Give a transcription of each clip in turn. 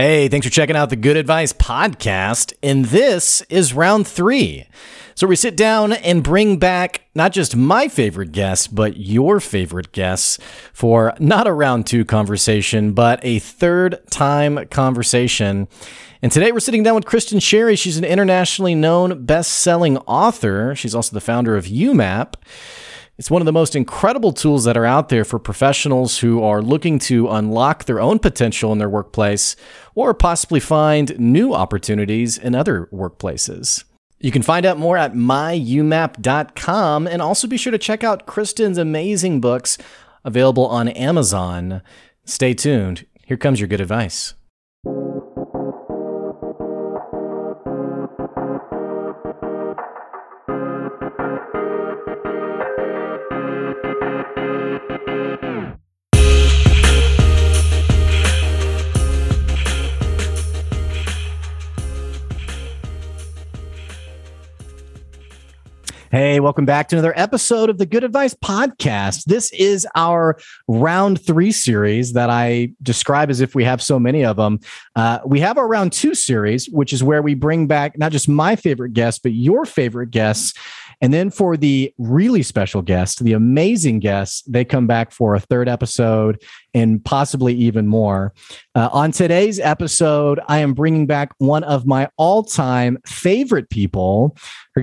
Hey, thanks for checking out the Good Advice podcast. And this is round three. So we sit down and bring back not just my favorite guests, but your favorite guests for not a round two conversation, but a third time conversation. And today we're sitting down with Kristen Sherry. She's an internationally known best selling author. She's also the founder of YouMap. It's one of the most incredible tools that are out there for professionals who are looking to unlock their own potential in their workplace or possibly find new opportunities in other workplaces. You can find out more at myyoumap.com and also be sure to check out Kristen's amazing books available on Amazon. Stay tuned. Here comes your good advice. Hey, welcome back to another episode of the Good Advice Podcast. This is our round three series that I describe as if we have so many of them. Uh, we have our round two series, which is where we bring back not just my favorite guests, but your favorite guests and then for the really special guests, the amazing guests, they come back for a third episode and possibly even more. Uh, on today's episode, I am bringing back one of my all time favorite people.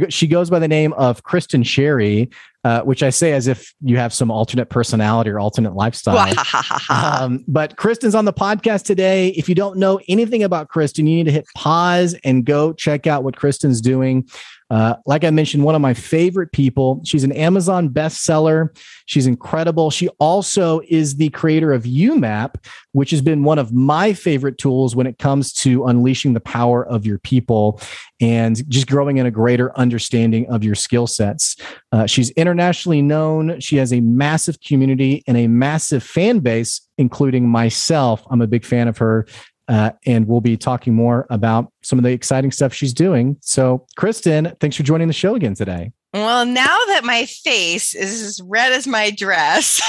She goes by the name of Kristen Sherry. Uh, which I say as if you have some alternate personality or alternate lifestyle. um, but Kristen's on the podcast today. If you don't know anything about Kristen, you need to hit pause and go check out what Kristen's doing. Uh, like I mentioned, one of my favorite people. She's an Amazon bestseller. She's incredible. She also is the creator of YouMap, which has been one of my favorite tools when it comes to unleashing the power of your people and just growing in a greater understanding of your skill sets. Uh, she's internationally known. She has a massive community and a massive fan base, including myself. I'm a big fan of her. Uh, and we'll be talking more about some of the exciting stuff she's doing. So, Kristen, thanks for joining the show again today. Well, now that my face is as red as my dress,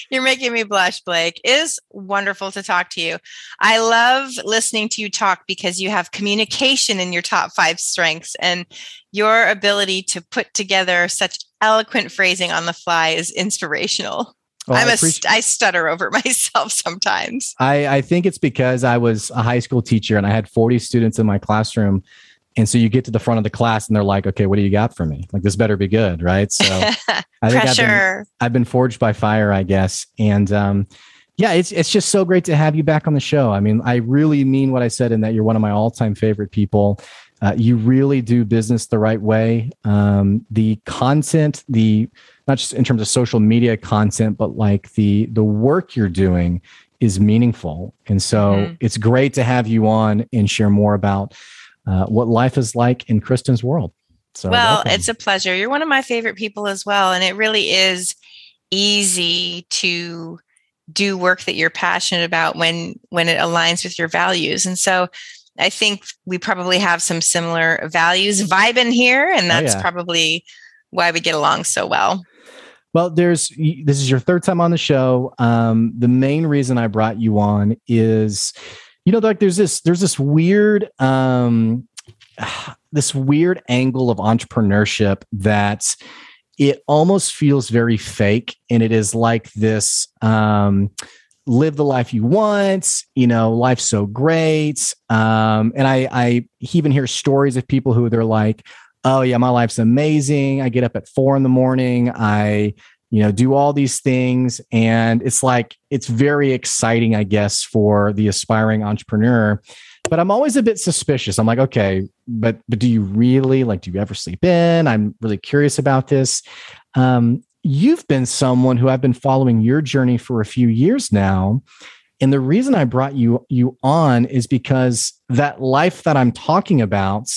you're making me blush, Blake. It is wonderful to talk to you. I love listening to you talk because you have communication in your top five strengths, and your ability to put together such eloquent phrasing on the fly is inspirational. Well, I'm I, a, I stutter over myself sometimes. I, I think it's because I was a high school teacher and I had 40 students in my classroom. And so you get to the front of the class and they're like, okay, what do you got for me? Like, this better be good. Right. So I think I've been, I've been, forged by fire, I guess. And, um, yeah, it's it's just so great to have you back on the show. I mean, I really mean what I said in that you're one of my all-time favorite people. Uh, you really do business the right way. Um, the content, the not just in terms of social media content, but like the the work you're doing is meaningful. And so mm-hmm. it's great to have you on and share more about uh, what life is like in Kristen's world. So well, welcome. it's a pleasure. You're one of my favorite people as well, and it really is easy to do work that you're passionate about when when it aligns with your values. And so I think we probably have some similar values vibe in here, and oh, that's oh, yeah. probably why we get along so well. Well, there's this is your third time on the show. Um, the main reason I brought you on is, you know, like there's this there's this weird um, this weird angle of entrepreneurship that it almost feels very fake, and it is like this. Um, live the life you want you know life's so great. Um and i i even hear stories of people who they're like oh yeah my life's amazing. I get up at four in the morning. I you know do all these things. And it's like it's very exciting i guess for the aspiring entrepreneur. But i'm always a bit suspicious. I'm like okay but but do you really like do you ever sleep in? I'm really curious about this. Um, you've been someone who I've been following your journey for a few years now. And the reason I brought you you on is because that life that I'm talking about,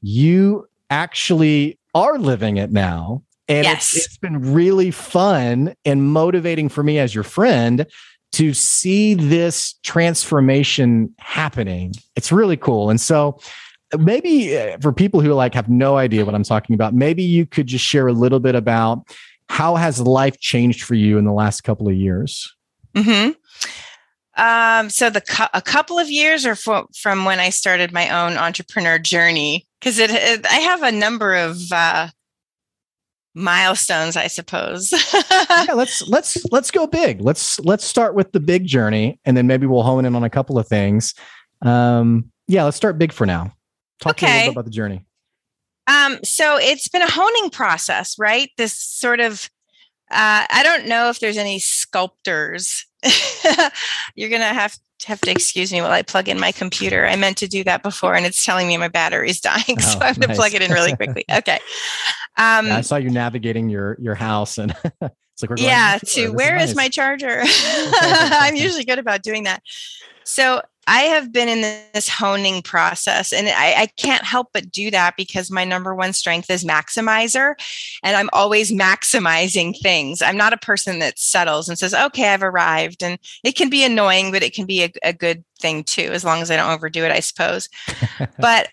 you actually are living it now. And yes. it's, it's been really fun and motivating for me as your friend to see this transformation happening. It's really cool. And so maybe uh, for people who like have no idea what I'm talking about, maybe you could just share a little bit about how has life changed for you in the last couple of years? Hmm. Um, so the cu- a couple of years, or from when I started my own entrepreneur journey, because it, it, I have a number of uh, milestones, I suppose. yeah, let's let's let's go big. Let's let's start with the big journey, and then maybe we'll hone in on a couple of things. Um, yeah, let's start big for now. Talk to me a Okay. little bit about the journey. Um, so it's been a honing process, right? This sort of, uh, I don't know if there's any sculptors. You're gonna have have to excuse me while I plug in my computer. I meant to do that before, and it's telling me my battery's dying, so Oh, I have to nice. plug it in really quickly. Okay. Um, Yeah, I saw you navigating your your house, and it's like we're going yeah this to where is nice. my charger i'm usually good about doing that so i have been in this honing process and I, I can't help but do that because my number one strength is maximizer and i'm always maximizing things i'm not a person that settles and says okay i've arrived and it can be annoying but it can be a, a good thing too as long as i don't overdo it i suppose but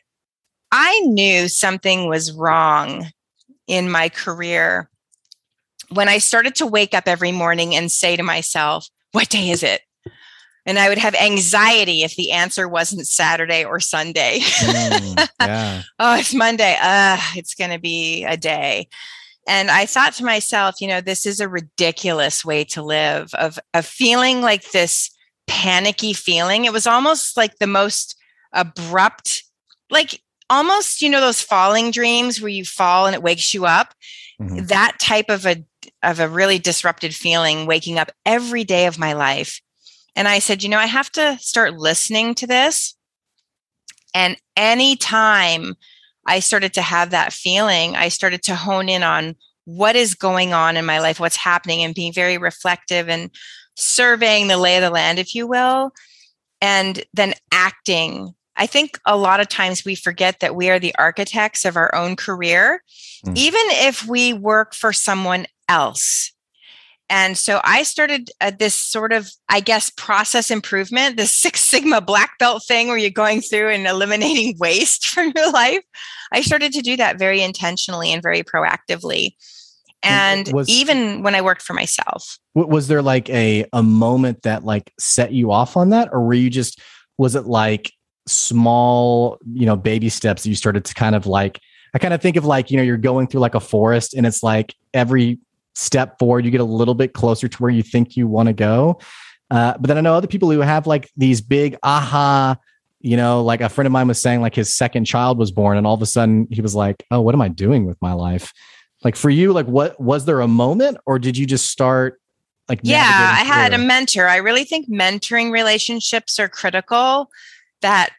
i knew something was wrong in my career when I started to wake up every morning and say to myself, What day is it? And I would have anxiety if the answer wasn't Saturday or Sunday. Mm, yeah. oh, it's Monday. Uh, it's going to be a day. And I thought to myself, you know, this is a ridiculous way to live of, of feeling like this panicky feeling. It was almost like the most abrupt, like almost, you know, those falling dreams where you fall and it wakes you up Mhm. that type of a of a really disrupted feeling waking up every day of my life and i said you know i have to start listening to this and anytime i started to have that feeling i started to hone in on what is going on in my life what's happening and being very reflective and surveying the lay of the land if you will and then acting i think a lot of times we forget that we are the architects of our own career Mm. even if we work for someone else. And so I started uh, this sort of, I guess, process improvement, this Six Sigma black belt thing where you're going through and eliminating waste from your life. I started to do that very intentionally and very proactively. And was- even when I worked for myself. Was there like a a moment that like set you off on that or were you just was it like small you know baby steps that you started to kind of like i kind of think of like you know you're going through like a forest and it's like every step forward you get a little bit closer to where you think you want to go uh, but then i know other people who have like these big aha you know like a friend of mine was saying like his second child was born and all of a sudden he was like oh what am i doing with my life like for you like what was there a moment or did you just start like Yeah, I had a mentor. I really think mentoring relationships are critical. That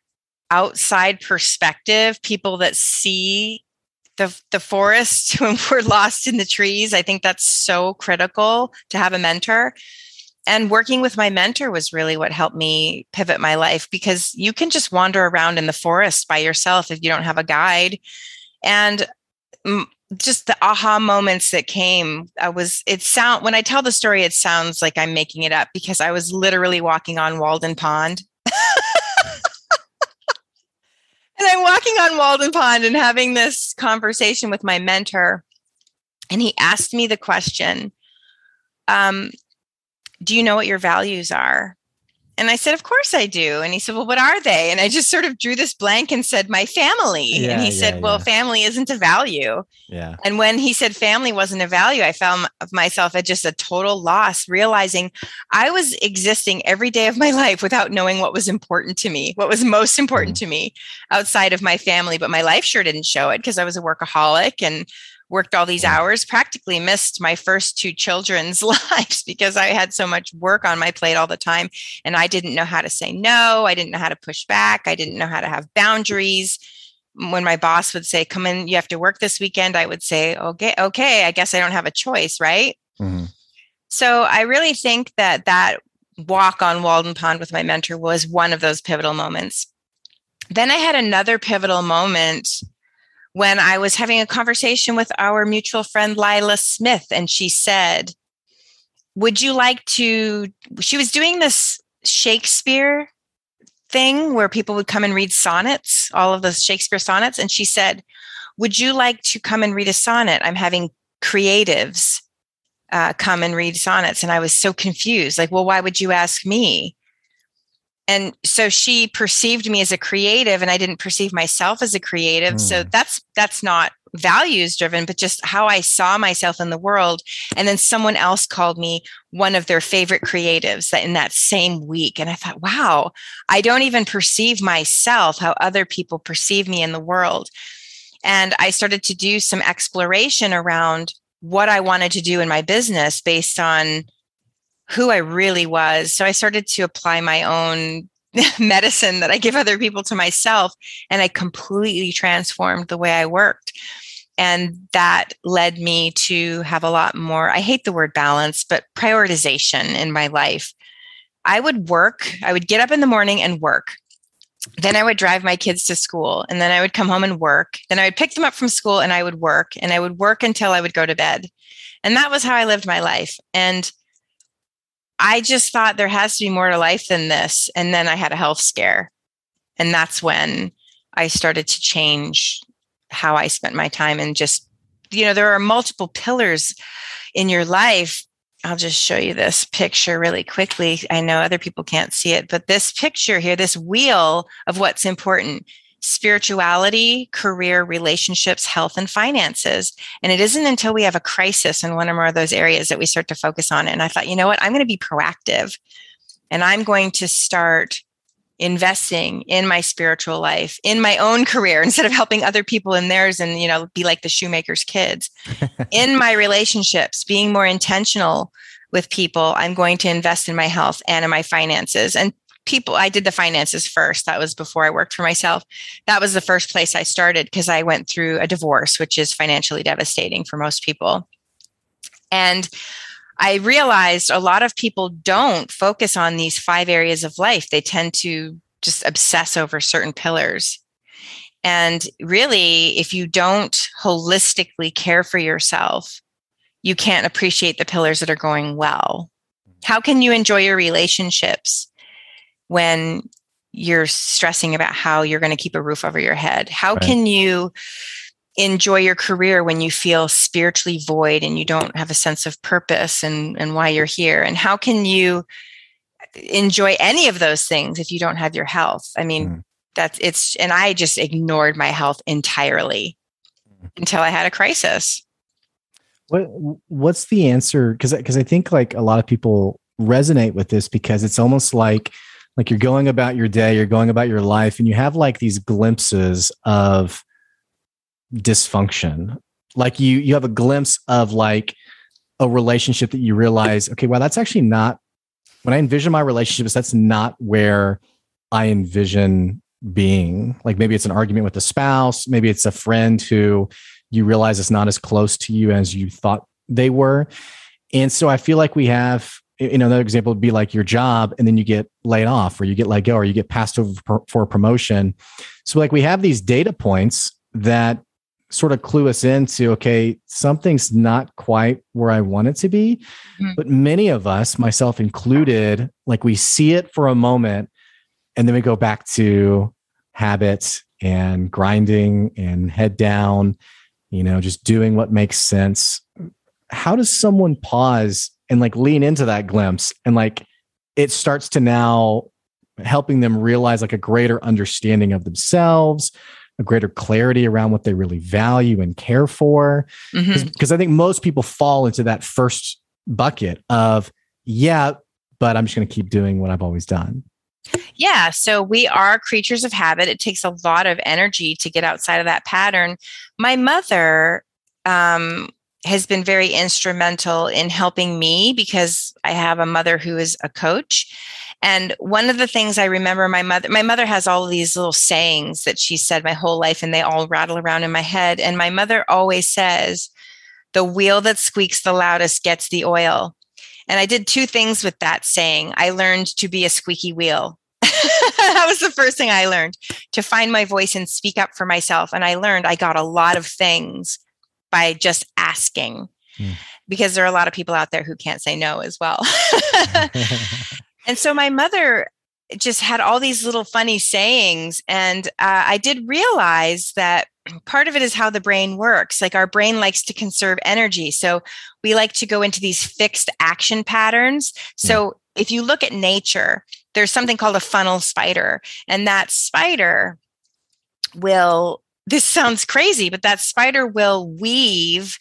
outside perspective, people that see the the forest when we're lost in the trees, I think that's so critical to have a mentor. And working with my mentor was really what helped me pivot my life because you can just wander around in the forest by yourself if you don't have a guide. And mm, just the aha moments that came i was it sound when i tell the story it sounds like i'm making it up because i was literally walking on walden pond and i'm walking on walden pond and having this conversation with my mentor and he asked me the question um, do you know what your values are and i said of course i do. And he said well what are they? And i just sort of drew this blank and said my family. Yeah, and he yeah, said well yeah. family isn't a value. Yeah. And when he said family wasn't a value, I found myself at just a total loss, realizing I was existing every day of my life without knowing what was important to me, what was most important mm. to me outside of my family. But my life sure didn't show it because I was a workaholic and worked all these hours, practically missed my first two children's lives because I had so much work on my plate all the time. And I didn't know how to say no. I didn't know how to push back. I didn't know how to have boundaries when my boss would say, "Come in, you have to work this weekend," I would say, "Okay, okay, I guess I don't have a choice, right?" Mhm. So I really think that that walk on Walden Pond with my mentor was one of those pivotal moments. Then I had another pivotal moment when I was having a conversation with our mutual friend Lila Smith, and she said, Would you like to? She was doing this Shakespeare thing where people would come and read sonnets, all of the Shakespeare sonnets. And she said, Would you like to come and read a sonnet? I'm having creatives uh, come and read sonnets. And I was so confused like, well, why would you ask me? And so she perceived me as a creative and i didn't perceive myself as a creative mm. so hmm. that's that's not values driven but just how i saw myself in the world and then someone else called me one of their favorite creatives that in that same week and i thought wow i don't even perceive myself how other people perceive me in the world and i started to do some exploration around what i wanted to do in my business based on who I really was. So I started to apply my own medicine that I give other people to myself, and I completely transformed the way I worked. And that led me to have a lot more, I hate the word balance, but prioritization in my life. I would work, I would get up in the morning and work. Then I would drive my kids to school and then I would come home and work. Then I would pick them up from school and I would work and I would work until I would go to bed. And that was how I lived my life. And I just thought there has to be more to life than this. And then I had a health scare. And that's when I started to change how I spent my time and just, you know, there are multiple pillars in your life. I'll just show you this picture really quickly. I know other people can't see it, but this picture here, this wheel of what's important spirituality, career, relationships, health, and finances. And it isn't until we have a crisis in one or more of those areas that we start to focus on it. And I thought, you know what? I'm going to be proactive and I'm going to start investing in my spiritual life in my own career instead of helping other people in theirs and you know be like the shoemaker's kids in my relationships being more intentional with people i'm going to invest in my health and in my finances and people i did the finances first. That was before i worked for myself. That was the first place i started because i went through a divorce which is financially devastating for most people. And i realized a lot of people don't focus on these five areas of life. They tend to just obsess over certain pillars. And really if you don't holistically care for yourself you can't appreciate the pillars that are going well. How can you enjoy your relationships when you're stressing about how you're going to keep a roof over your head? How right. can you enjoy your career when you feel spiritually void and you don't have a sense of purpose and, and why you're here? And how can you enjoy any of those things if you don't have your health? I mean, mm. that's it's, and I just ignored my health entirely mm. until I had a crisis. What what's the answer? Because because I think like a lot of people resonate with this because it's almost like like you're going about your day, you're going about your life, and you have like these glimpses of dysfunction. Like you you have a glimpse of like a relationship that you realize, okay, well, that's actually not when I envision my relationships, that's not where I envision being. Like maybe it's an argument with a spouse, maybe it's a friend who you realize is not as close to you as you thought they were. And so I feel like we have you know another example would be like your job and then you get laid off or you get let go or you get passed over for a promotion. So like we have these data points that sort of clue us into okay something's not quite where i want it to be. Mm-hmm. but many of us myself included like we see it for a moment and then we go back to habits and grinding and head down you know just doing what makes sense. How does someone pause and like lean into that glimpse and like it starts to now helping them realize like a greater understanding of themselves a greater clarity around what they really value and care for because mm-hmm. i think most people fall into that first bucket of yeah but i'm just going to keep doing what i've always done yeah, so we are creatures of habit. It takes a lot of energy to get outside of that pattern. My mother um, has been very instrumental in helping me because I have a mother who is a coach. And one of the things I remember my mother, my mother has all these little sayings that she said my whole life, and they all rattle around in my head. And my mother always says, the wheel that squeaks the loudest gets the oil. And I did two things with that saying. I learned to be a squeaky wheel. that was the first thing I learned to find my voice and speak up for myself. And I learned I got a lot of things by just asking mm. because there are a lot of people out there who can't say no as well. and so my mother just had all these little funny sayings. And uh, I did realize that part of it is how the brain works. Like our brain likes to conserve energy. So we like to go into these fixed action patterns. So if you look at nature, there's something called a funnel spider and that spider will this sounds crazy but that spider will weave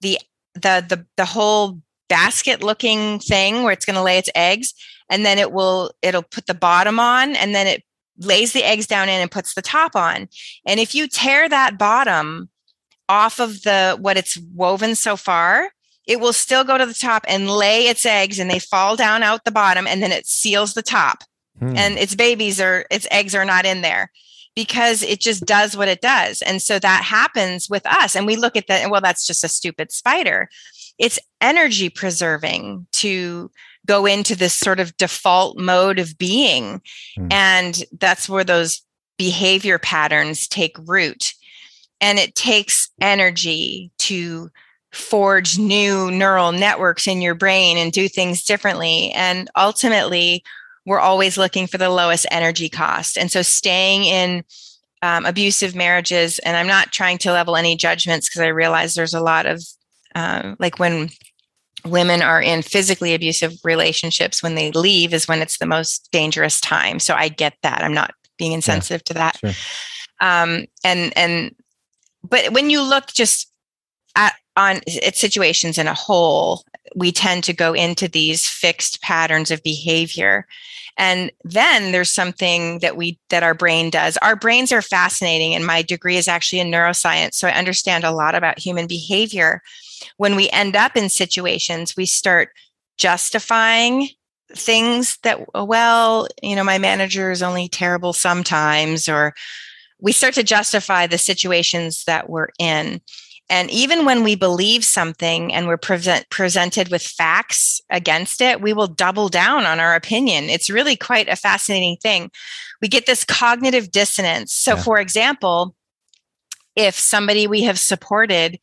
the the the, the whole basket looking thing where it's going to lay its eggs and then it will it'll put the bottom on and then it lays the eggs down in and puts the top on. And if you tear that bottom off of the what it's woven so far it will still go to the top and lay its eggs and they fall down out the bottom and then it seals the top. Hmm. and its babies are its eggs are not in there because it just does what it does. And so that happens with us. And we look at that and well that's just a stupid spider. It's energy preserving to go into this sort of default mode of being. Hmm. and that's where those behavior patterns take root. And it takes energy to forge new neural networks in your brain and do things differently. And ultimately, we're always looking for the lowest energy cost. And so staying in um, abusive marriages, and I'm not trying to level any judgments because I realize there's a lot of um, like when women are in physically abusive relationships, when they leave is when it's the most dangerous time. So I get that. I'm not being insensitive yeah, to that. Sure. Um, and and but when you look just at on its situations in a whole, we tend to go into these fixed patterns of behavior. And then there's something that we that our brain does. Our brains are fascinating, and my degree is actually in neuroscience. So I understand a lot about human behavior. When we end up in situations, we start justifying things that, uh, well, you know, my manager is only terrible sometimes, or we start to justify the situations that we're in. And even when we believe something and we're present, presented with facts against it, we will double down on our opinion. It's really quite a fascinating thing. We get this cognitive dissonance. So, yeah. for example, if somebody we have supported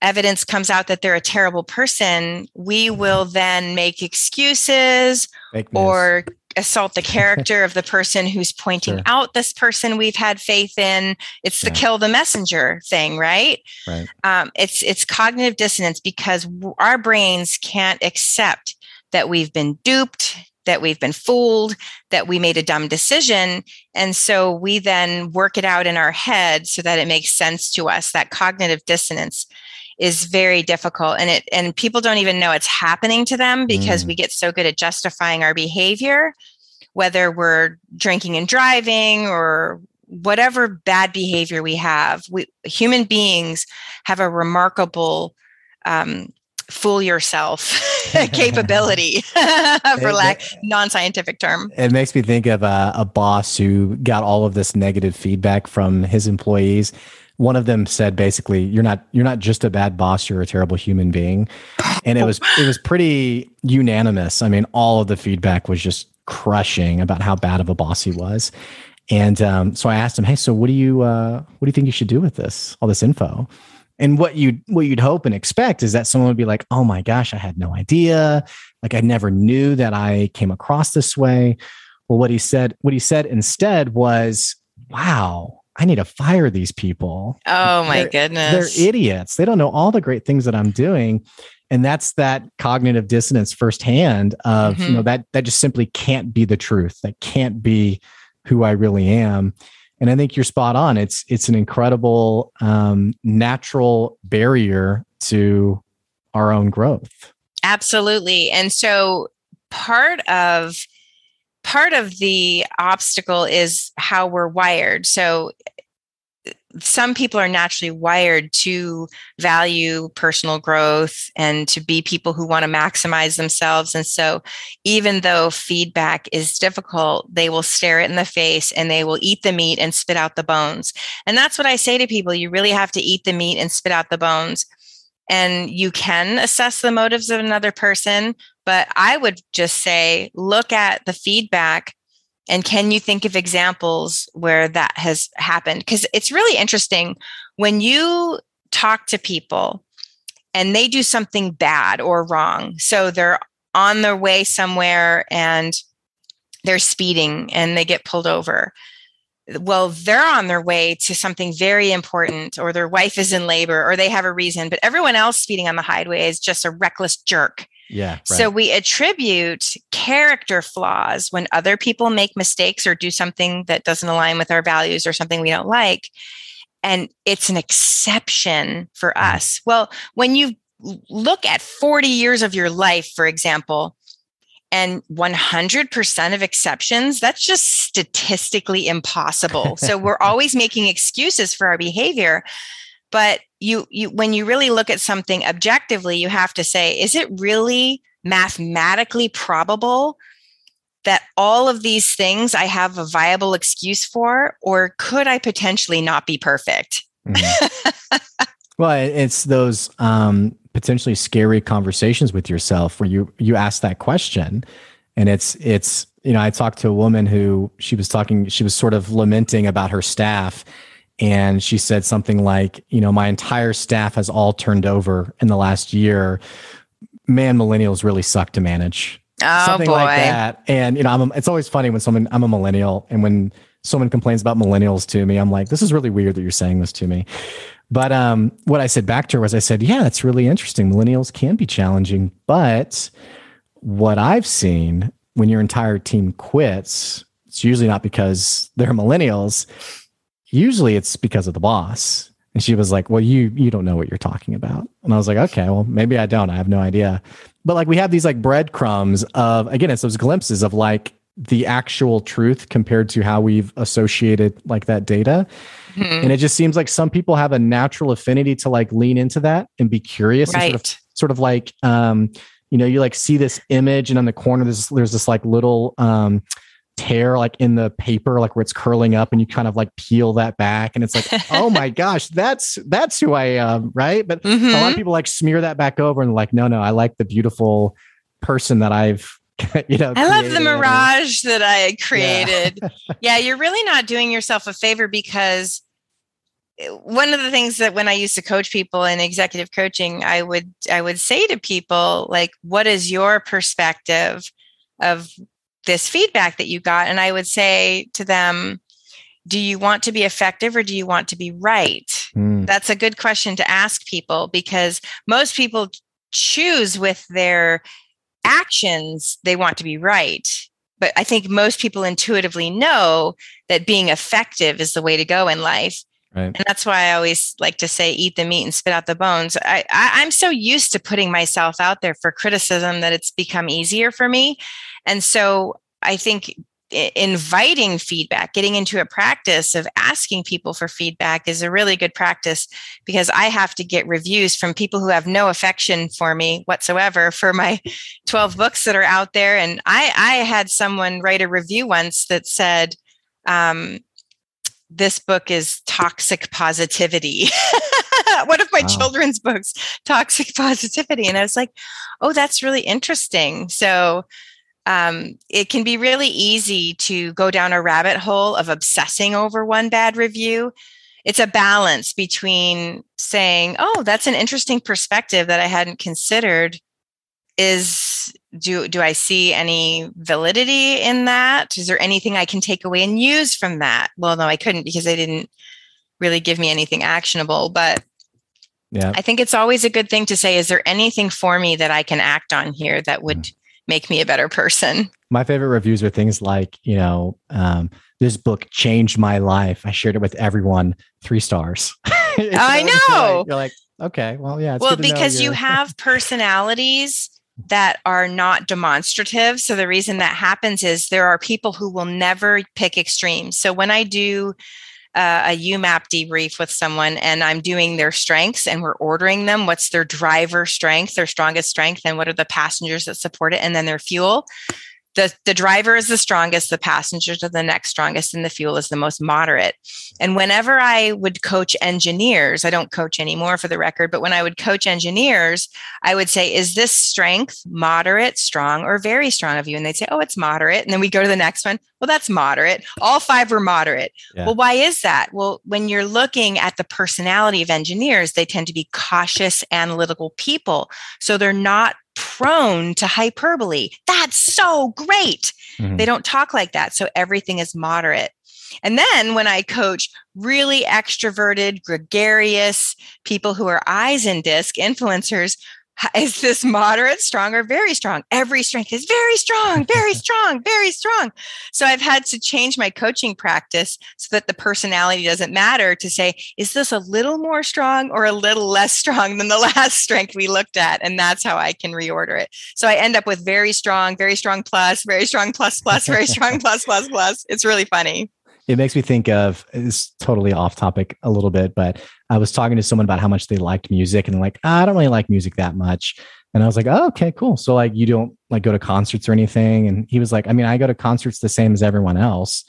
evidence comes out that they're a terrible person, we will then make excuses or assault the character of the person who's pointing sure. out this person we've had faith in it's the yeah. kill the messenger thing right, right. Um, it's it's cognitive dissonance because our brains can't accept that we've been duped that we've been fooled that we made a dumb decision and so we then work it out in our head so that it makes sense to us that cognitive dissonance is very difficult and it and people don't even know it's happening to them because mm. we get so good at justifying our behavior whether we're drinking and driving or whatever bad behavior we have we human beings have a remarkable um, fool yourself capability for lack non-scientific term. it makes me think of a, a boss who got all of this negative feedback from his employees. One of them said basically you're not you're not just a bad boss you're a terrible human being. And it was it was pretty unanimous. I mean all of the feedback was just crushing about how bad of a boss he was. And um, so i asked him hey so what do you uh, what do you think you should do with this all this info and what you what you'd hope and expect is that someone would be like oh my gosh i had no idea like i never knew that i came across this way well what he said what he said instead was wow I need to fire these people. Oh my they're, goodness. They're idiots. They don't know all the great things that I'm doing. And that's that cognitive dissonance firsthand of, mm-hmm. you know, mm-hmm. that that just simply can't be the truth. That can't be who I really am. And I think you're spot on. It's it's an incredible um, natural barrier to our own growth. Absolutely. And so part of part of the obstacle is how we're wired. So some people are naturally wired to value personal growth and to be people who want to maximize themselves. And so, even though feedback is difficult, they will stare it in the face and they will eat the meat and spit out the bones. And that's what I say to people you really have to eat the meat and spit out the bones. And you can assess the motives of another person, but I would just say look at the feedback and can you think of examples where that has happened? Because it's really interesting when you talk to people and they do something bad or wrong. So they're on their way somewhere and they're speeding and they get pulled over. well, they're on their way to something very important, or their wife is in labor, or they have a reason, but everyone else speeding on the highway is just a reckless jerk. Yeah. Right. So we attribute character flaws when other people make mistakes or do something that doesn't align with our values or something we don't like. And it's an exception for Mm-hmm. us. Well, when you look at 40 years of your life, for example, and 100% of exceptions, that's just statistically impossible. so we're always making excuses for our behavior. But you, you, when you really look at something objectively, you have to say, is it really mathematically probable that all of these things I have a viable excuse for, or could I potentially not be perfect? Mhm. well, it's those um, potentially scary conversations with yourself where you you ask that question, and it's it's you know I talked to a woman who she was talking she was sort of lamenting about her staff, and she said something like you know my entire staff has all turned over in the last year. Man, millennials really suck to manage Oh something boy. like that. And you know, I'm a, it's always funny when someone I'm a millennial, and when someone complains about millennials to me, I'm like, this is really weird that you're saying this to me. But um, what I said back to her was, I said, yeah, that's really interesting. Millennials can be challenging, but what I've seen when your entire team quits, it's usually not because they're millennials. Usually, it's because of the boss. And she was like, "Well, you you don't know what you're talking about." And I was like, "Okay, well, maybe I don't. I have no idea." But like we have these like breadcrumbs of again, it's those glimpses of like the actual truth compared to how we've associated like that data. Mhm. And it just seems like some people have a natural affinity to like lean into that and be curious and sort of sort of like um you know you like see this image and on the corner there's there's this like little um tear like in the paper like where it's curling up and you kind of like peel that back and it's like oh my gosh that's that's who i am right but a lot of people like smear that back over and like no no i like the beautiful person that i've you know I love the mirage that I created. Yeah. you're really not doing yourself a favor because eh, one of the things that when I used to coach people in executive coaching, I would I would say to people like, "What is your perspective of this feedback that you got?" And I would say to them, "Do you want to be effective or do you want to be right?" Mm, That's a good question to ask people because most people choose with their actions they want to be right. But I think most people intuitively know that being effective is the way to go in life. Right And that's why I always like to say, eat the meat and spit out the bones. I, I, I'm so used to putting myself out there for criticism that it's become easier for me. And so I think inviting feedback, getting into a practice of asking people for feedback is a really good practice because I have to get reviews from people who have no affection for me whatsoever for my 12 books that are out there. And I, I had someone write a review once that said, um, this book is toxic positivity. One of my Wow. children's books, Toxic Positivity. And I was like, oh, that's really interesting. So um, it can be really easy to go down a rabbit hole of obsessing over one bad review. It's a balance between saying, oh, that's an interesting perspective that I hadn't considered. Is do do I see any validity in that? Is there anything I can take away and use from that? Well, no, I couldn't because they didn't really give me anything actionable. But yeah I think it's always a good thing to say, is there anything for me that I can act on here that would make me a better person? my favorite reviews are things like you know um, this book changed my life i shared it with everyone three stars I know. like- you're like okay well yeah it's well, good to because you have personalities that are not demonstrative. So the reason that happens is there are people who will never pick extremes. So when I do uh, a YouMap debrief with someone and I'm doing their strengths and we're ordering them, what's their driver strength, their strongest strength, and what are the passengers that support it, and then their fuel. The, the driver is the strongest, the passengers are the next strongest, and the fuel is the most moderate. And whenever I would coach engineers, I don't coach anymore for the record, but when I would coach engineers, I would say, Is this strength moderate, strong, or very strong of you? And they'd say, Oh, it's moderate. And then we go to the next one. Well, that's moderate. All five were moderate. Yeah. Well, why is that? Well, when you're looking at the personality of engineers, they tend to be cautious, analytical people. So they're not prone to hyperbole. That's so great. Mhm. They don't talk like that. So everything is moderate. And then when I coach really extroverted, gregarious people who are eyes in DISC influencers, is this moderate, strong, or very strong? Every strength is very strong, very strong, very strong. So I've had to change my coaching practice so that the personality doesn't matter to say, is this a little more strong or a little less strong than the last strength we looked at? And that's how I can reorder it. So I end up with very strong, very strong plus, very strong plus plus, very strong plus plus plus. It's really funny it makes me think of it's totally off topic a little bit, but I was talking to someone about how much they liked music and like, I don't really like music that much. And I was like, oh, okay, cool. So like you don't like go to concerts or anything. And he was like, I mean, I go to concerts the same as everyone else,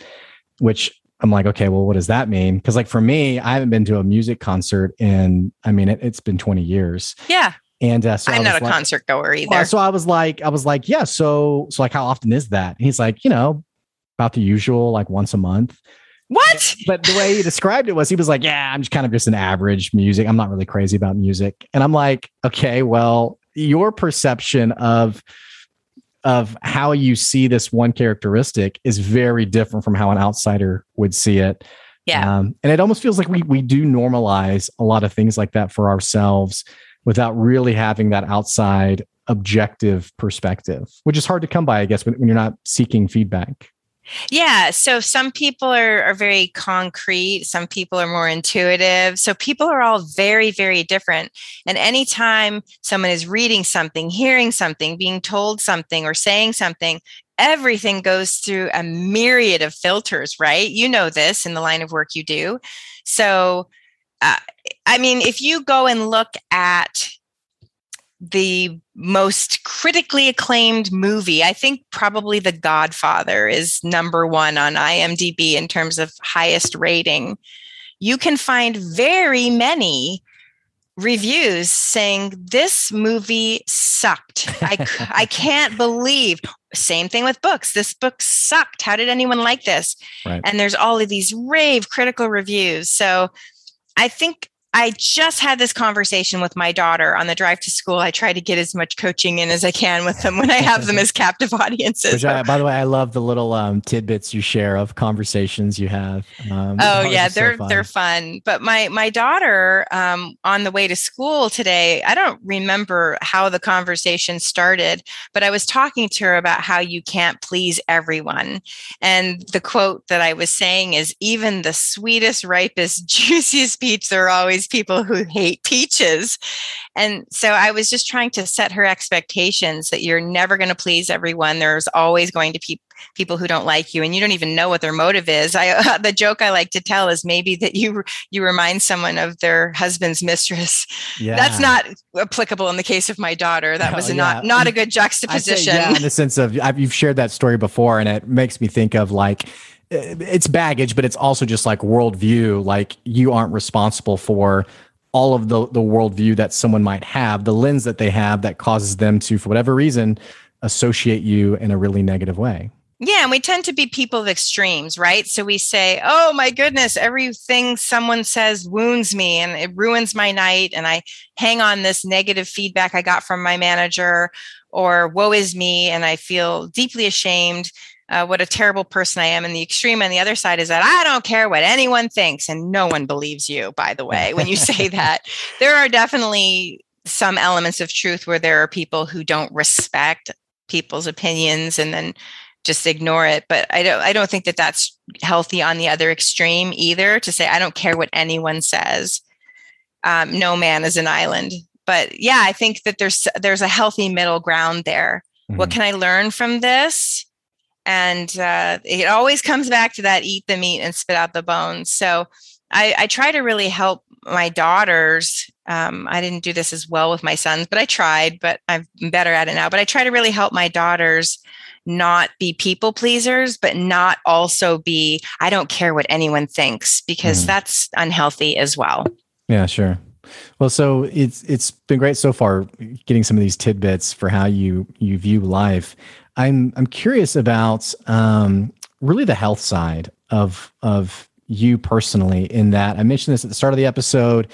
which I'm like, okay, well, what does that mean? Because like for me, I haven't been to a music concert in, I mean, it, has been 20 years. Yeah. And uh, so I'm not a like, concert goer either. Well, so I was like, I was like, yeah. So, so like, how often is that? And he's like, you know, about the usual, like once a month. What? But the way he described it was he was like, Yeah, I'm just kind of just an average music. I'm not really crazy about music. And I'm like, okay, well, your perception of of how you see this one characteristic is very different from how an outsider would see it. Yeah. Um, and it almost feels like we we do normalize a lot of things like that for ourselves without really having that outside objective perspective, which is hard to come by, I guess, when, when you're not seeking feedback. Yeah. So some people are, are very concrete, some people are more intuitive. So people are all very, very different. And anytime someone is reading something, hearing something, being told something, or saying something, everything goes through a myriad of filters, right? You know this in the line of work you do. So, uh, I mean, if you go and look at the most critically acclaimed movie. I think probably The Godfather is number one on IMDb in terms of highest rating. You can find very many reviews saying this movie sucked. I, I can't believe. Same thing with books. This book sucked. How did anyone like this? Right. And there's all of these rave critical reviews. So I think I just had this conversation with my daughter on the drive to school. I try to get as much coaching in as I can with them when I have them as captive audiences. I, by the way, I love the little um, tidbits you share of conversations you have. Um, oh yeah, they're so they're fun. But my my daughter um, on the way to school today, I don't remember how the conversation started, but I was talking to her about how you can't please everyone, and the quote that I was saying is, "Even the sweetest, ripest, juiciest peach, are always." These people who hate peaches. And so I was just trying to set her expectations that you're never going to please everyone. There's always going to be people who don't like you and you don't even know what their motive is. I the joke I like to tell is maybe that you you remind someone of their husband's mistress. Yeah. That's not applicable in the case of my daughter. That was yeah. not not a good juxtaposition. Yeah, in the sense of I've, you've shared that story before and it makes me think of like Uh, it's baggage, but it's also just like worldview. Like you aren't responsible for all of the the worldview that someone might have, the lens that they have that causes them to, for whatever reason, associate you in a really negative way. Yeah, and we tend to be people of extremes, right? So we say, "Oh my goodness, everything someone says wounds me and it ruins my night and I hang on this negative feedback I got from my manager or woe is me and I feel deeply ashamed." Uh, what a terrible person I am. And the extreme on the other side is that I don't care what anyone thinks. And no one believes you, by the way, when you say that. There are definitely some elements of truth where there are people who don't respect people's opinions and then just ignore it but i don't i don't think that that's healthy on the other extreme either to say i don't care what anyone says um, no man is an island but yeah i think that there's there's a healthy middle ground there mm-hmm. what can i learn from this and uh, it always comes back to that eat the meat and spit out the bones. So i, I try to really help my daughters um, i didn't do this as well with my sons but i tried but i'm better at it now. But i try to really help my daughters not be people pleasers but not also be i don't care what anyone thinks because mm. that's unhealthy as well. Yeah sure well, so it's it's been great so far getting some of these tidbits for how you you view life. I'm I'm curious about um, really the health side of of you personally in that I mentioned this at the start of the episode.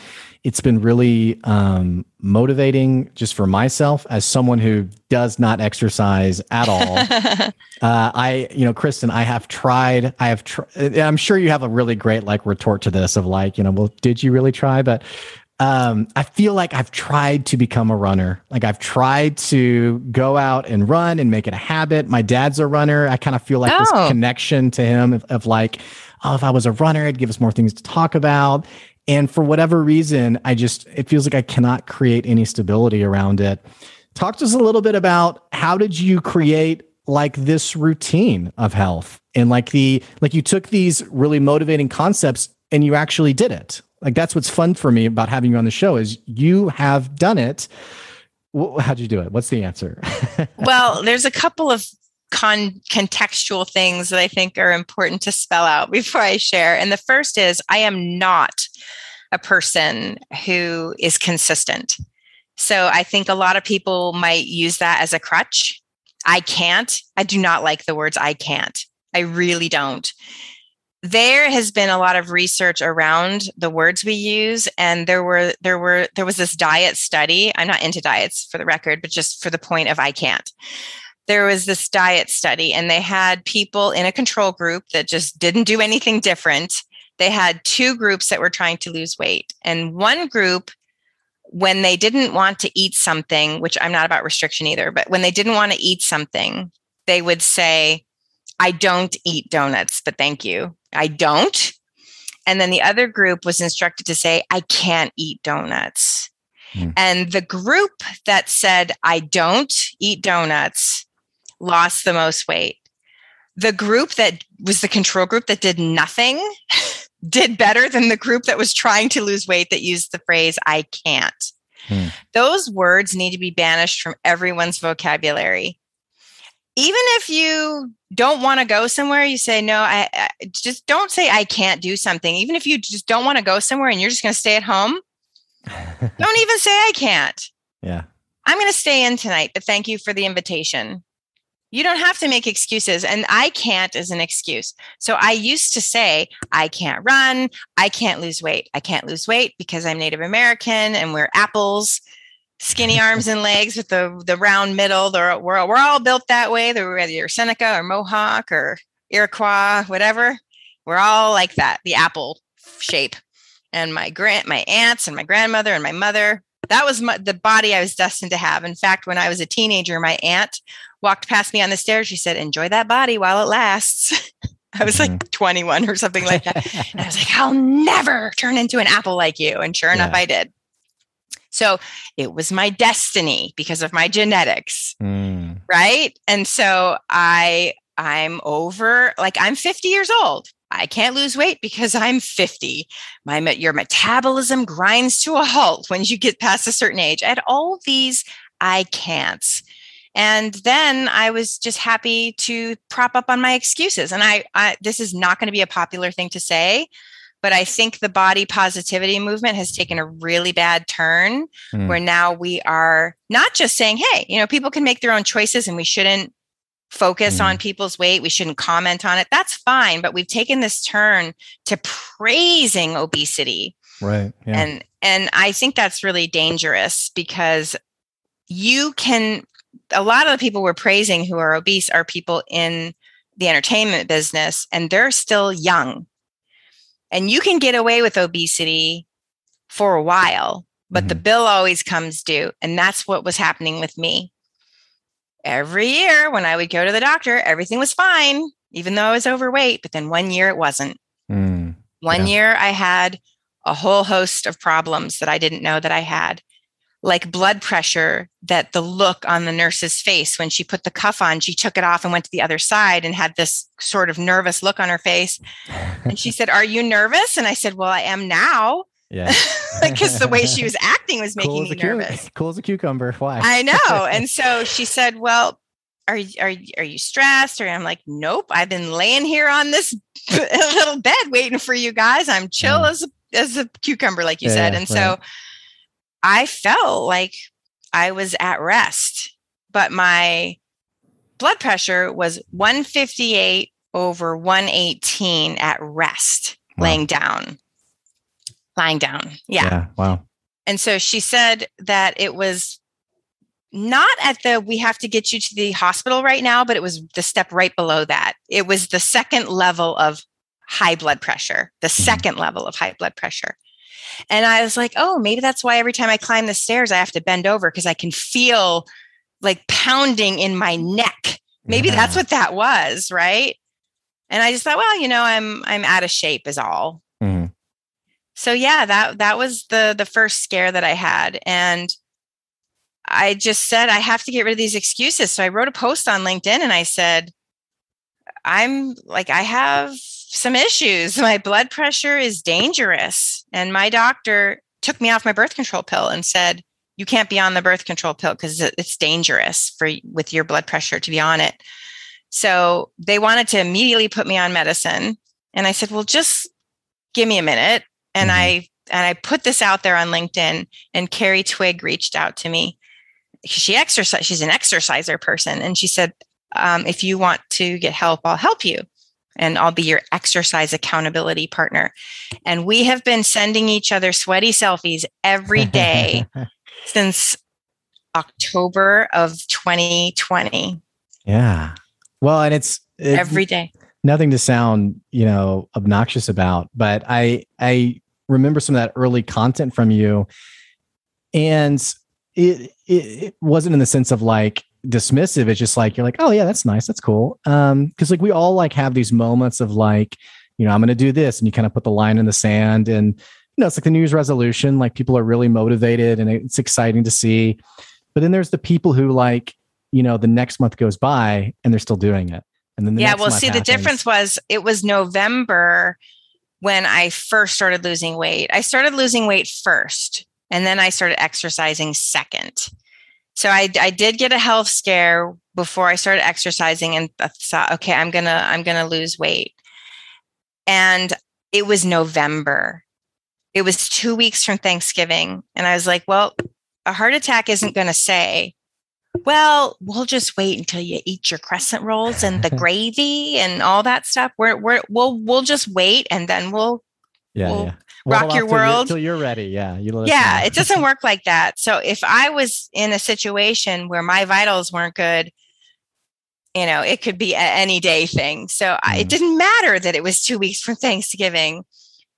It's been really um, motivating just for myself as someone who does not exercise at all. uh, I, you know, Kristen, I have tried. I have. Tr- I'm sure you have a really great like retort to this of like, you know, well, did you really try? But um, I feel like I've tried to become a runner. Like I've tried to go out and run and make it a habit. My dad's a runner. I kind of feel like oh. this connection to him of, of, like, oh, if I was a runner, it'd give us more things to talk about. And for whatever reason, I just, it feels like I cannot create any stability around it. Talk to us a little bit about how did you create like this routine of health and like the, like you took these really motivating concepts and you actually did it like that's what's fun for me about having you on the show is you have done it. How'd you do it? What's the answer? Well there's a couple of con- contextual things that i think are important to spell out before i share. And the first is i am not a person who is consistent. So i think a lot of people might use that as a crutch. I can't. I do not like the words i can't. I really don't there has been a lot of research around the words we use and there were there were there was this diet study. I'm not into diets for the record but just for the point of i can't. There was this diet study and they had people in a control group that just didn't do anything different. They had two groups that were trying to lose weight and one group when they didn't want to eat something which i'm not about restriction either but when they didn't want to eat something they would say i don't eat donuts but thank you I don't. And then the other group was instructed to say, I can't eat donuts. Mm. And the group that said, I don't eat donuts lost the most weight. The group that was the control group that did nothing did better than the group that was trying to lose weight that used the phrase, I can't. Hmm. Those words need to be banished from everyone's vocabulary even if you don't want to go somewhere, you say, no, I, I, just don't say I can't do something. Even if you just don't want to go somewhere and you're just going to stay at home, don't even say I can't. Yeah. I'm going to stay in tonight, but thank you for the invitation. You don't have to make excuses. And I can't is an excuse. So I used to say, I can't run. I can't lose weight. I can't lose weight because I'm Native American and we're apples skinny arms and legs with the the round middle. They're, we're, we're all built that way. They're whether you're Seneca or Mohawk or Iroquois, whatever. We're all like that, the apple shape. And my grand, my aunts and my grandmother and my mother, that was my, the body I was destined to have. In fact, when I was a teenager, my aunt walked past me on the stairs. She said, "Enjoy that body while it lasts." I was mm-hmm. like 21 or something like that. and I was like, I'll never turn into an apple like you. And sure enough, I did. So it was my destiny because of my genetics. Mm. Right. And so I, I'm over, like I'm 50 years old. I can't lose weight because I'm 50. My your metabolism grinds to a halt when you get past a certain age. I had all these I can'ts. And then I was just happy to prop up on my excuses. And I, I this is not going to be a popular thing to say, but I think the body positivity movement has taken a really bad turn mm. where now we are not just saying, hey, you know, people can make their own choices and we shouldn't focus mm. on people's weight. We shouldn't comment on it. That's fine. But we've taken this turn to praising obesity. Right. Yeah. And and I think that's really dangerous because you can a lot of the people we're praising who are obese are people in the entertainment business and they're still young and you can get away with obesity for a while, but mm-hmm. the bill always comes due. And that's what was happening with me. Every year when I would go to the doctor, everything was fine, even though I was overweight. But then one year it wasn't. Mm, one yeah. year I had a whole host of problems that I didn't know that I had like blood pressure that the look on the nurse's face when she put the cuff on she took it off and went to the other side and had this sort of nervous look on her face. And she said are you nervous? And i said well i am now. Yeah. Because the way she was acting was making cool me nervous. cool as a cucumber. Why? I know. And so she said well are, are, are you stressed? Or i'm like nope. I've been laying here on this little bed waiting for you guys. I'm chill mm. as a, as a cucumber like you yeah, said. and right. so I felt like I was at rest, but my blood pressure was 158 over 118 at rest. Wow. laying down. Lying down. yeah. Wow. And so she said that it was not at the we have to get you to the hospital right now, but it was the step right below that. It was the second level of high blood pressure, the mm-hmm. second level of high blood pressure. And I was like, oh, maybe that's why every time I climb the stairs, I have to bend over because I can feel like pounding in my neck. Maybe Yeah. that's what that was, right? And I just thought, well, you know, I'm I'm out of shape is all Mhm. so yeah that that was the the first scare that i had and i just said i have to get rid of these excuses so i wrote a post on linkedin and i said i'm like i have some issues. My blood pressure is dangerous. And my doctor took me off my birth control pill and said you can't be on the birth control pill because it's dangerous for with your blood pressure to be on it. So they wanted to immediately put me on medicine. And i said well just give me a minute. And Mhm. i and i put this out there on linkedin and carrie twig reached out to me. She exercise she's an exerciser person. And she said um, if you want to get help i'll help you and i'll be your exercise accountability partner. And we have been sending each other sweaty selfies every day since october of 2020 yeah. Well, and it's, it's every day. nothing to sound, you know, obnoxious about, but I I remember some of that early content from you. And it it, it wasn't in the sense of like dismissive. It's just like you're like oh yeah that's nice. That's cool. Um because like we all like have these moments of like you know i'm gonna do this and you kind of put the line in the sand and you know it's like the new year's resolution like people are really motivated and it's exciting to see. But then there's the people who like you know the next month goes by and they're still doing it. And then the yeah well see the difference was it was november when i first started losing weight. I started losing weight first and then i started exercising second so i, I did get a health scare before i started exercising and I thought okay i'm gonna i'm gonna lose weight and it was november it was two weeks from thanksgiving and i was like well a heart attack isn't going to say well, we'll just wait until you eat your crescent rolls and the gravy and all that stuff. We're we're we'll we'll just wait and then we'll yeah, we'll yeah. Rock your off till you're- world. till you're ready. Yeah, you yeah, it doesn't work like that. So if I was in a situation where my vitals weren't good, you know, it could be a any day thing. So I, it Mm. didn't matter that it was two weeks from Thanksgiving.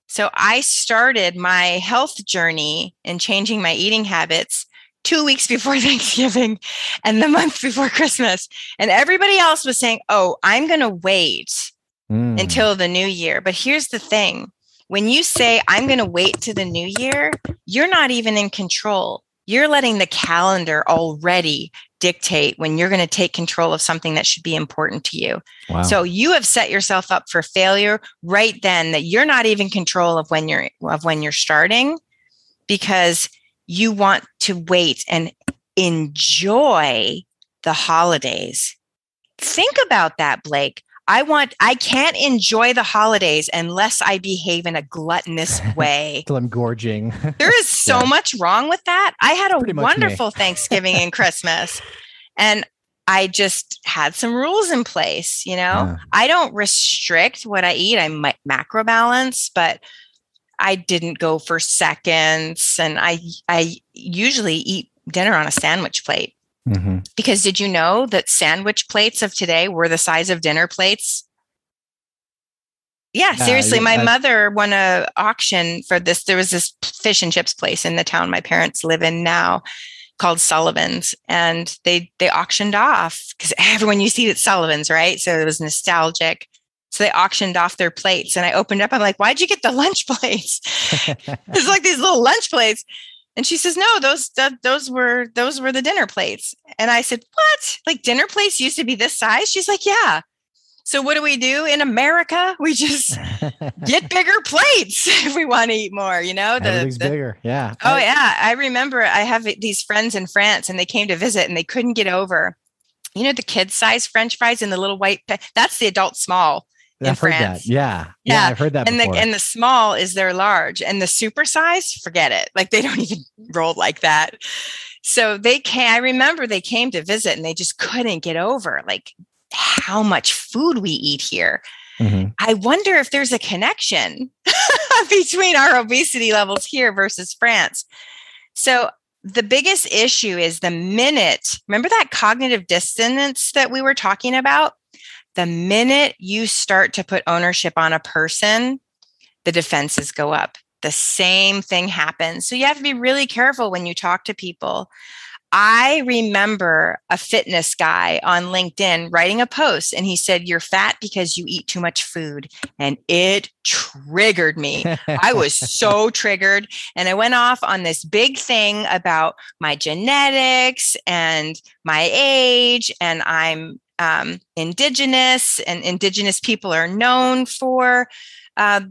So I started my health journey and changing my eating habits two weeks before Thanksgiving and the month before Christmas. And everybody else was saying, oh, I'm going to wait Mm. until the new year. But here's the thing when you say, I'm going to wait to the new year, you're not even in control. You're letting the calendar already dictate when you're going to take control of something that should be important to you. wow. So you have set yourself up for failure right then that you're not even control of when you're of when you're starting because you want to wait and enjoy the holidays. Think about that, Blake. I want I can't enjoy the holidays unless I behave in a gluttonous way. Till I'm gorging. There is so Yeah. much wrong with that. I had a Pretty wonderful Thanksgiving and Christmas. And I just had some rules in place, you know. Yeah. I don't restrict what I eat. I might macro balance, but I didn't go for seconds and I I usually eat dinner on a sandwich plate. Mhm. Because did you know that sandwich plates of today were the size of dinner plates? Yeah, Yeah, seriously. you- My I- mother won a auction for this. There was this fish and chips place in the town my parents live in now called Sullivan's. And they they auctioned off because everyone used to eat at Sullivan's, right? So it was nostalgic. So they auctioned off their plates. And I opened up, I'm like, why'd you get the lunch plates? It's like these little lunch plates. And she says, "No, those th- those were those were the dinner plates." And I said, "What? Like dinner plates used to be this size?" She's like, "Yeah." So what do we do in America? We just get bigger plates if we want to eat more. You know, the, Everything's the- bigger. Yeah. oh yeah, I remember I have these friends in France, and they came to visit, and they couldn't get over. You know the kid size French fries and the little white. Pa- that's the adult small, in I've heard France. that. Yeah. Yeah. Yeah, I've heard that and the and the small is their large, and the super size, forget it. Like they don't even roll like that. So they came. I remember they came to visit, and they just couldn't get over like how much food we eat here. mm-hmm. I wonder if there's a connection between our obesity levels here versus France. So the biggest issue is the minute, remember that cognitive dissonance that we were talking about? The minute you start to put ownership on a person, the defenses go up. The same thing happens. So you have to be really careful when you talk to people. I remember a fitness guy on LinkedIn writing a post and he said, You're fat because you eat too much food. And it triggered me. I was so triggered. And I went off on this big thing about my genetics and my age. And I'm um, indigenous, and indigenous people are known for uh,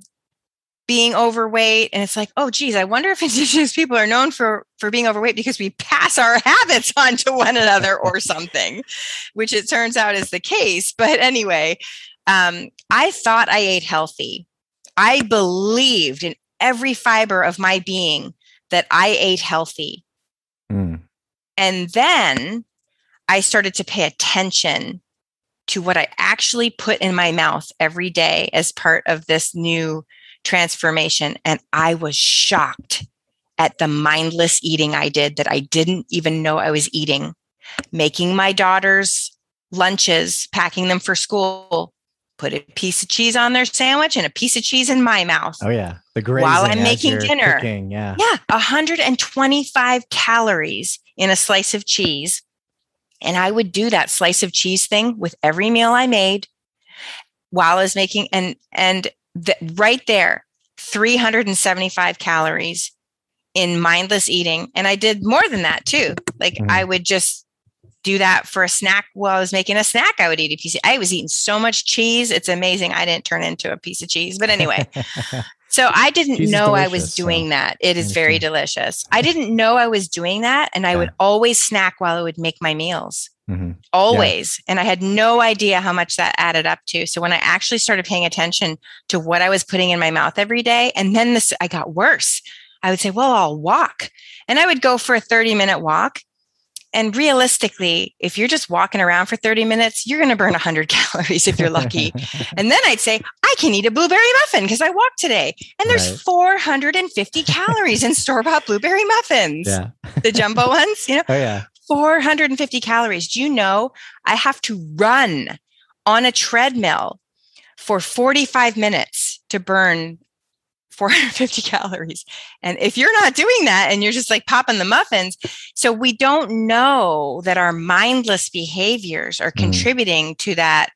being overweight and it's like oh geez i wonder if indigenous people are known for for being overweight because we pass our habits on to one another or something which it turns out is the case. But anyway um, i thought i ate healthy. I believed in every fiber of my being that i ate healthy. Mm. and then i started to pay attention to what i actually put in my mouth every day as part of this new transformation. And I was shocked at the mindless eating I did that I didn't even know I was eating. Making my daughter's lunches, packing them for school, put a piece of cheese on their sandwich and a piece of cheese in my mouth. Oh yeah, the while I'm making dinner. Cooking, yeah, yeah, 125 calories in a slice of cheese, and I would do that slice of cheese thing with every meal I made while I was making and and the, right there 375 calories in mindless eating. And i did more than that too. Like mm. i would just do that for a snack while i was making a snack i would eat a piece of, i was eating so much cheese it's amazing i didn't turn into a piece of cheese. But anyway so i didn't know i was doing so. that it is very delicious i didn't know i was doing that and i yeah. would always snack while i would make my meals Mm-hmm. Always. Yeah. And I had no idea how much that added up to. So when I actually started paying attention to what I was putting in my mouth every day, and then this, I got worse. I would say, well, I'll walk. And I would go for a 30 minute walk. And realistically, if you're just walking around for 30 minutes, you're going to burn 100 calories if you're lucky. and then I'd say, I can eat a blueberry muffin because I walked today. And there's right. 450 calories in store bought blueberry muffins. Yeah. the jumbo ones, you know? Oh, yeah. 450 calories. Do you know I have to run on a treadmill for 45 minutes to burn 450 calories. And if you're not doing that and you're just like popping the muffins, so we don't know that our mindless behaviors are mm. contributing to that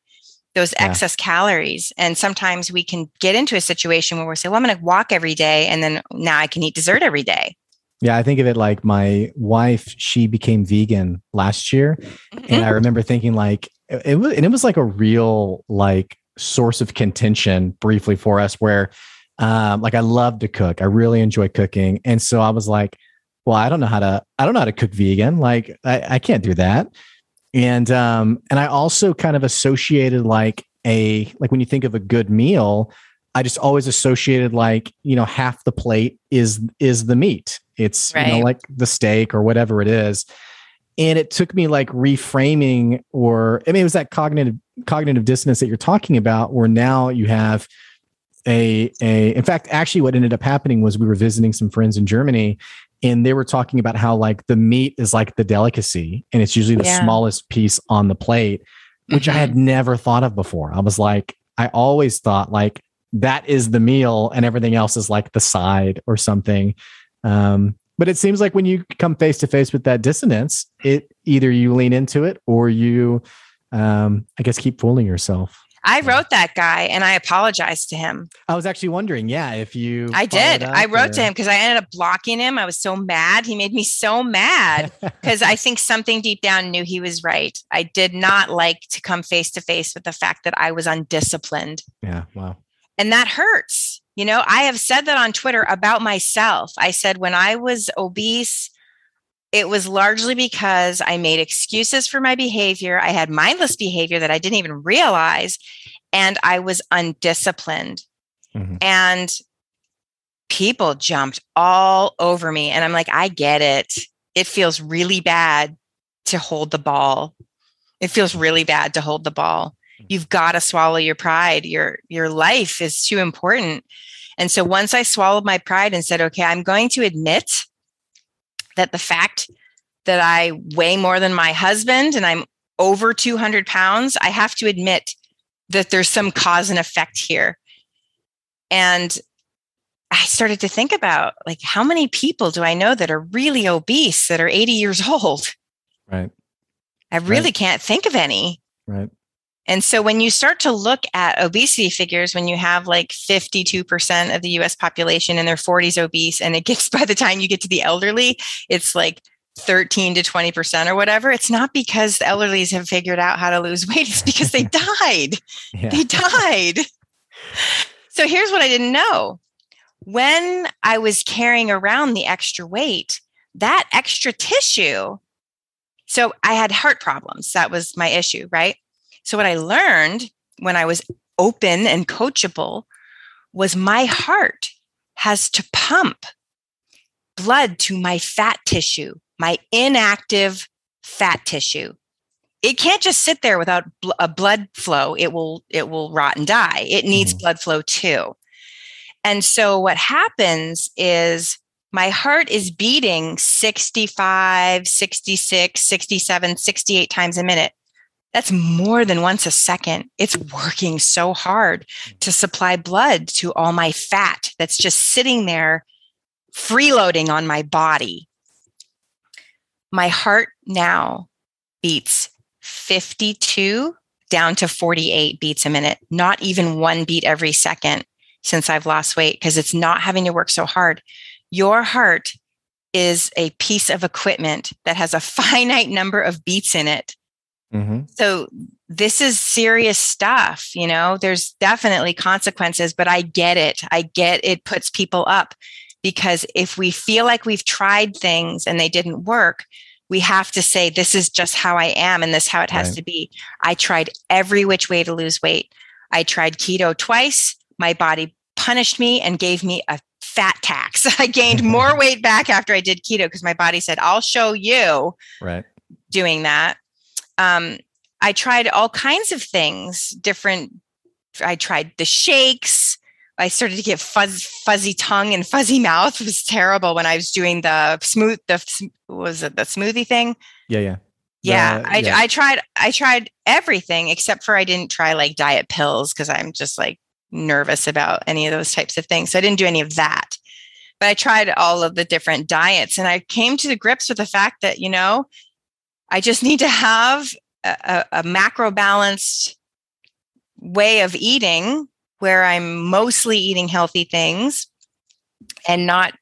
those yeah. excess calories. And sometimes we can get into a situation where we say, well, I'm going to walk every day and then now I can eat dessert every day. Yeah, I think of it like my wife, she became vegan last year. Mm-hmm. And I remember thinking like it, it was and it was like a real like source of contention briefly for us where um like I love to cook. I really enjoy cooking. And so I was like, well, I don't know how to I don't know how to cook vegan. Like I, I can't do that. And um and I also kind of associated like a like when you think of a good meal, I just always associated like, you know, half the plate is is the meat it's right. you know like the steak or whatever it is. And it took me like reframing or I mean it was that cognitive cognitive dissonance that you're talking about where now you have a a in fact actually what ended up happening was we were visiting some friends in Germany and they were talking about how like the meat is like the delicacy and it's usually the yeah. smallest piece on the plate which mm-hmm. I had mm-hmm. never thought of before. I was like I always thought like that is the meal and everything else is like the side or something. Um, but it seems like when you come face to face with that dissonance, it either you lean into it or you, um, I guess, keep fooling yourself. I wrote that guy and I apologized to him. I was actually wondering, yeah, if you. I did. I wrote or... to him because I ended up blocking him. I was so mad. He made me so mad because I think something deep down knew he was right. I did not like to come face to face with the fact that I was undisciplined. Yeah. Wow. And that hurts. You know, I have said that on Twitter about myself. I said when I was obese, it was largely because I made excuses for my behavior. I had mindless behavior that I didn't even realize, and I was undisciplined. Mm-hmm. And people jumped all over me. And I'm like, I get it. It feels really bad to hold the ball. It feels really bad to hold the ball. You've got to swallow your pride. Your your life is too important. And so once I swallowed my pride and said, okay, I'm going to admit that the fact that I weigh more than my husband and I'm over 200 pounds, I have to admit that there's some cause and effect here. And I started to think about like how many people do I know that are really obese that are 80 years old? Right. I really right. can't think of any. Right. And so when you start to look at obesity figures, when you have like 52% of the US population in their 40s obese, and it gets by the time you get to the elderly, it's like 13 to 20% or whatever, it's not because the elderlies have figured out how to lose weight, it's because they died. Yeah. They died. So here's what I didn't know. When I was carrying around the extra weight, that extra tissue, so I had heart problems. That was my issue, right? So, what I learned when I was open and coachable was my heart has to pump blood to my fat tissue, my inactive fat tissue. It can't just sit there without a blood flow. It will it will rot and die. It needs mm-hmm. blood flow too. And so what happens is my heart is beating 65, 66, 67, 68 times a minute. That's more than once a second. It's working so hard mm. to supply blood to all my fat that's just sitting there freeloading on my body. My heart now beats 52 down to 48 beats a minute, not even one beat every second since I've lost weight because it's not having to work so hard. Your heart is a piece of equipment that has a finite number of beats in it Mm-hmm. So this is serious stuff, you know, there's definitely consequences, but I get it. I get it puts people up because if we feel like we've tried things and they didn't work, we have to say, this is just how I am and this how it has right. to be. I tried every which way to lose weight. I tried keto twice. My body punished me and gave me a fat tax. I gained more weight back after I did keto because my body said, I'll show you right. doing that um, I tried all kinds of things, different. I tried the shakes. I started to get fuzz, fuzzy tongue and fuzzy mouth. It was terrible when I was doing the smooth. The was it the smoothie thing? Yeah, yeah, yeah. I, yeah. I tried. I tried everything except for I didn't try like diet pills because I'm just like nervous about any of those types of things. So I didn't do any of that. But I tried all of the different diets, and I came to the grips with the fact that you know I just need to have a, a macro balanced way of eating where I'm mostly eating healthy things and not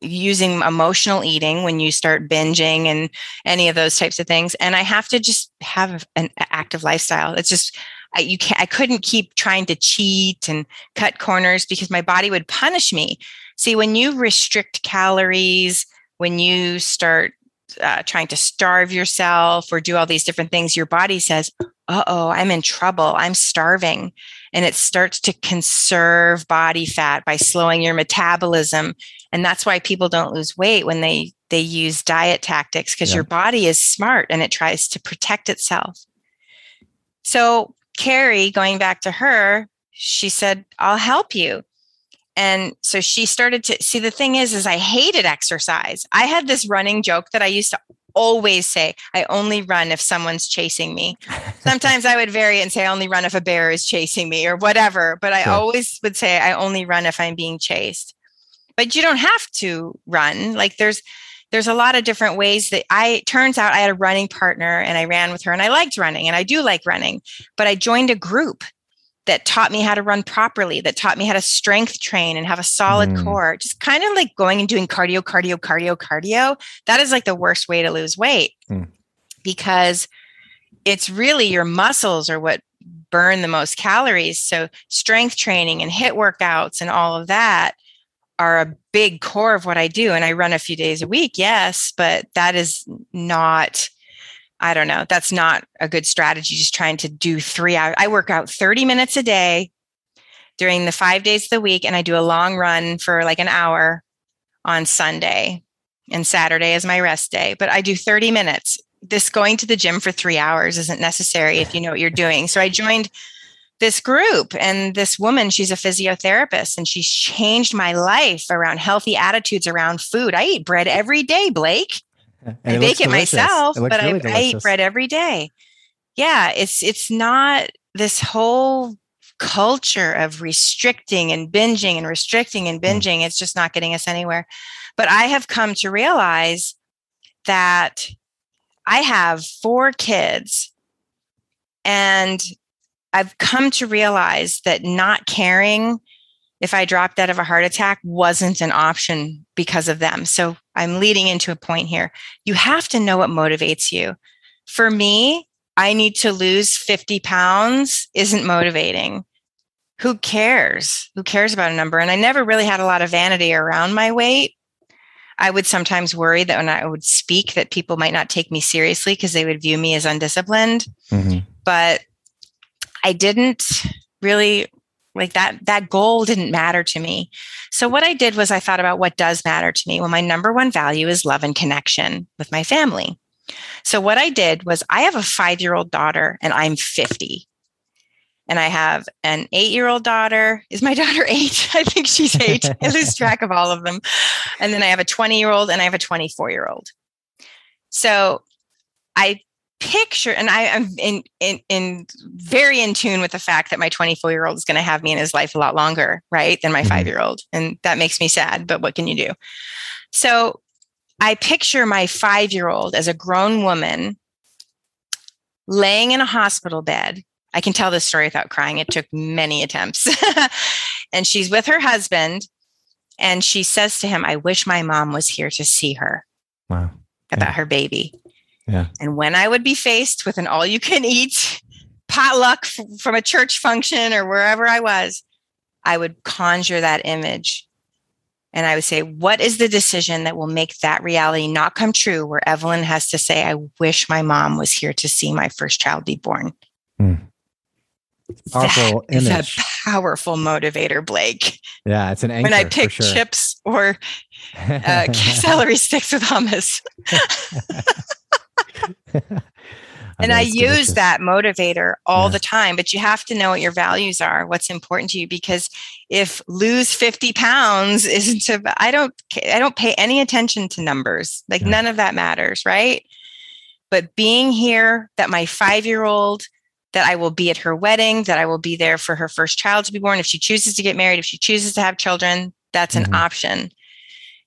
using emotional eating when you start binging and any of those types of things. And i have to just have an active lifestyle. It's just I, you can't i couldn't keep trying to cheat and cut corners because my body would punish me. See when you restrict calories when you start uh, trying to starve yourself or do all these different things, your body says, uh oh, I'm in trouble. I'm starving. And it starts to conserve body fat by slowing your metabolism. And that's why people don't lose weight when they, they use diet tactics because yeah. your body is smart and it tries to protect itself. So, Carrie, going back to her, she said, I'll help you and so she started to see the thing is is i hated exercise. I had this running joke that i used to always say i only run if someone's chasing me. Sometimes i would vary and say i only run if a bear is chasing me or whatever but i sure. always would say i only run if i'm being chased. But you don't have to run. Like there's there's a lot of different ways that I turns out I had a running partner and I ran with her and I liked running and I do like running, but I joined a group that taught me how to run properly, that taught me how to strength train and have a solid mm. core. Just kind of like going and doing cardio, cardio, cardio, cardio. That is like the worst way to lose weight mm. because it's really your muscles are what burn the most calories. So, strength training and HIIT workouts and all of that are a big core of what I do. And I run a few days a week, yes, but that is not I don't know. That's not a good strategy. Just trying to do three hours. I work out 30 minutes a day during the five days of the week, and I do a long run for like an hour on Sunday. And Saturday is my rest day, but I do 30 minutes this going to the gym for three hours isn't necessary if you know what you're doing. So I joined this group and this woman she's a physiotherapist and she's changed my life around healthy attitudes around food i eat bread every day blake and i bake it delicious. myself it but really I, I eat bread every day yeah it's it's not this whole culture of restricting and binging and restricting and hmm. binging mm. it's just not getting us anywhere but i have come to realize that i have four kids and I've come to realize that not caring if I dropped out of a heart attack wasn't an option because of them. So I'm leading into a point here. You have to know what motivates you. For me, I need to lose 50 pounds isn't motivating. Who cares? Who cares about a number? And I never really had a lot of vanity around my weight. I would sometimes worry that when I would speak that people might not take me seriously because they would view me as undisciplined. Mm-hmm. But I didn't really like that that goal didn't matter to me. So what I did was I thought about what does matter to me. Well, my number one value is love and connection with my family. So what I did was I have a 5-year-old daughter and I'm 50 and I have an eight year old daughter. Is my daughter eight? I think she's eight. I lose track of all of them. And then I have a 20 year old and I have a 24 year old. So I picture and I am in, in in very in tune with the fact that my 24 year old is going to have me in his life a lot longer, right, than my mm-hmm. five year old. And that makes me sad, but what can you do? So I picture my five year old as a grown woman laying in a hospital bed. I can tell this story without crying. It took many attempts. and she's with her husband and she says to him, I wish my mom was here to see her. Wow. About yeah. her baby. Yeah. And when I would be faced with an all you can eat potluck from a church function or wherever I was, I would conjure that image. And I would say, what is the decision that will make that reality not come true? Where Evelyn has to say, I wish my mom was here to see my first child be born. Mm. Powerful that image. a powerful motivator, Blake. Yeah, it's an anchor. When I pick sure. chips or uh, celery sticks with hummus. and I use delicious. that motivator all yeah. the time, but you have to know what your values are, what's important to you. Because if lose 50 pounds isn't, a, I don't, I don't pay any attention to numbers. Like yeah. none of that matters. Right. But being here that my five-year-old, that I will be at her wedding, that I will be there for her first child to be born. If she chooses to get married, if she chooses to have children, that's mm-hmm. an option.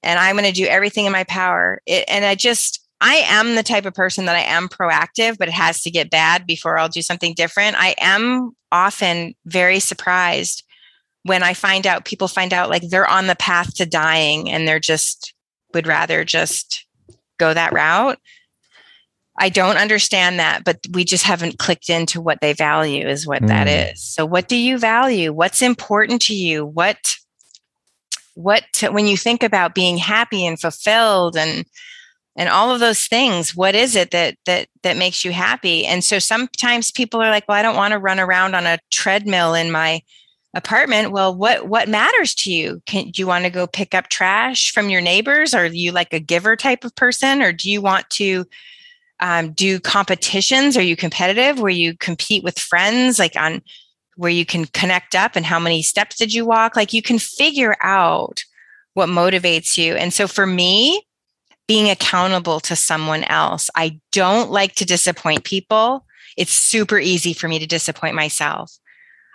And I'm going to do everything in my power. It, and I just, I am the type of person that I am proactive, but it has to get bad before I'll do something different. I am often very surprised when I find out people find out like they're on the path to dying and they're just would rather just go that route. I don't understand that, but we just haven't clicked into what they value, is what mm. that is. So, what do you value? What's important to you? What, what, when you think about being happy and fulfilled and and all of those things what is it that that that makes you happy? And so sometimes people are like well i don't want to run around on a treadmill in my apartment. Well what what matters to you? Can do you want to go pick up trash from your neighbors? Are you like a giver type of person or do you want to um, do competitions? Are you competitive? Where you compete with friends like on where you can connect up and how many steps did you walk? Like you can figure out what motivates you. And so for me being accountable to someone else. I don't like to disappoint people. It's super easy for me to disappoint myself.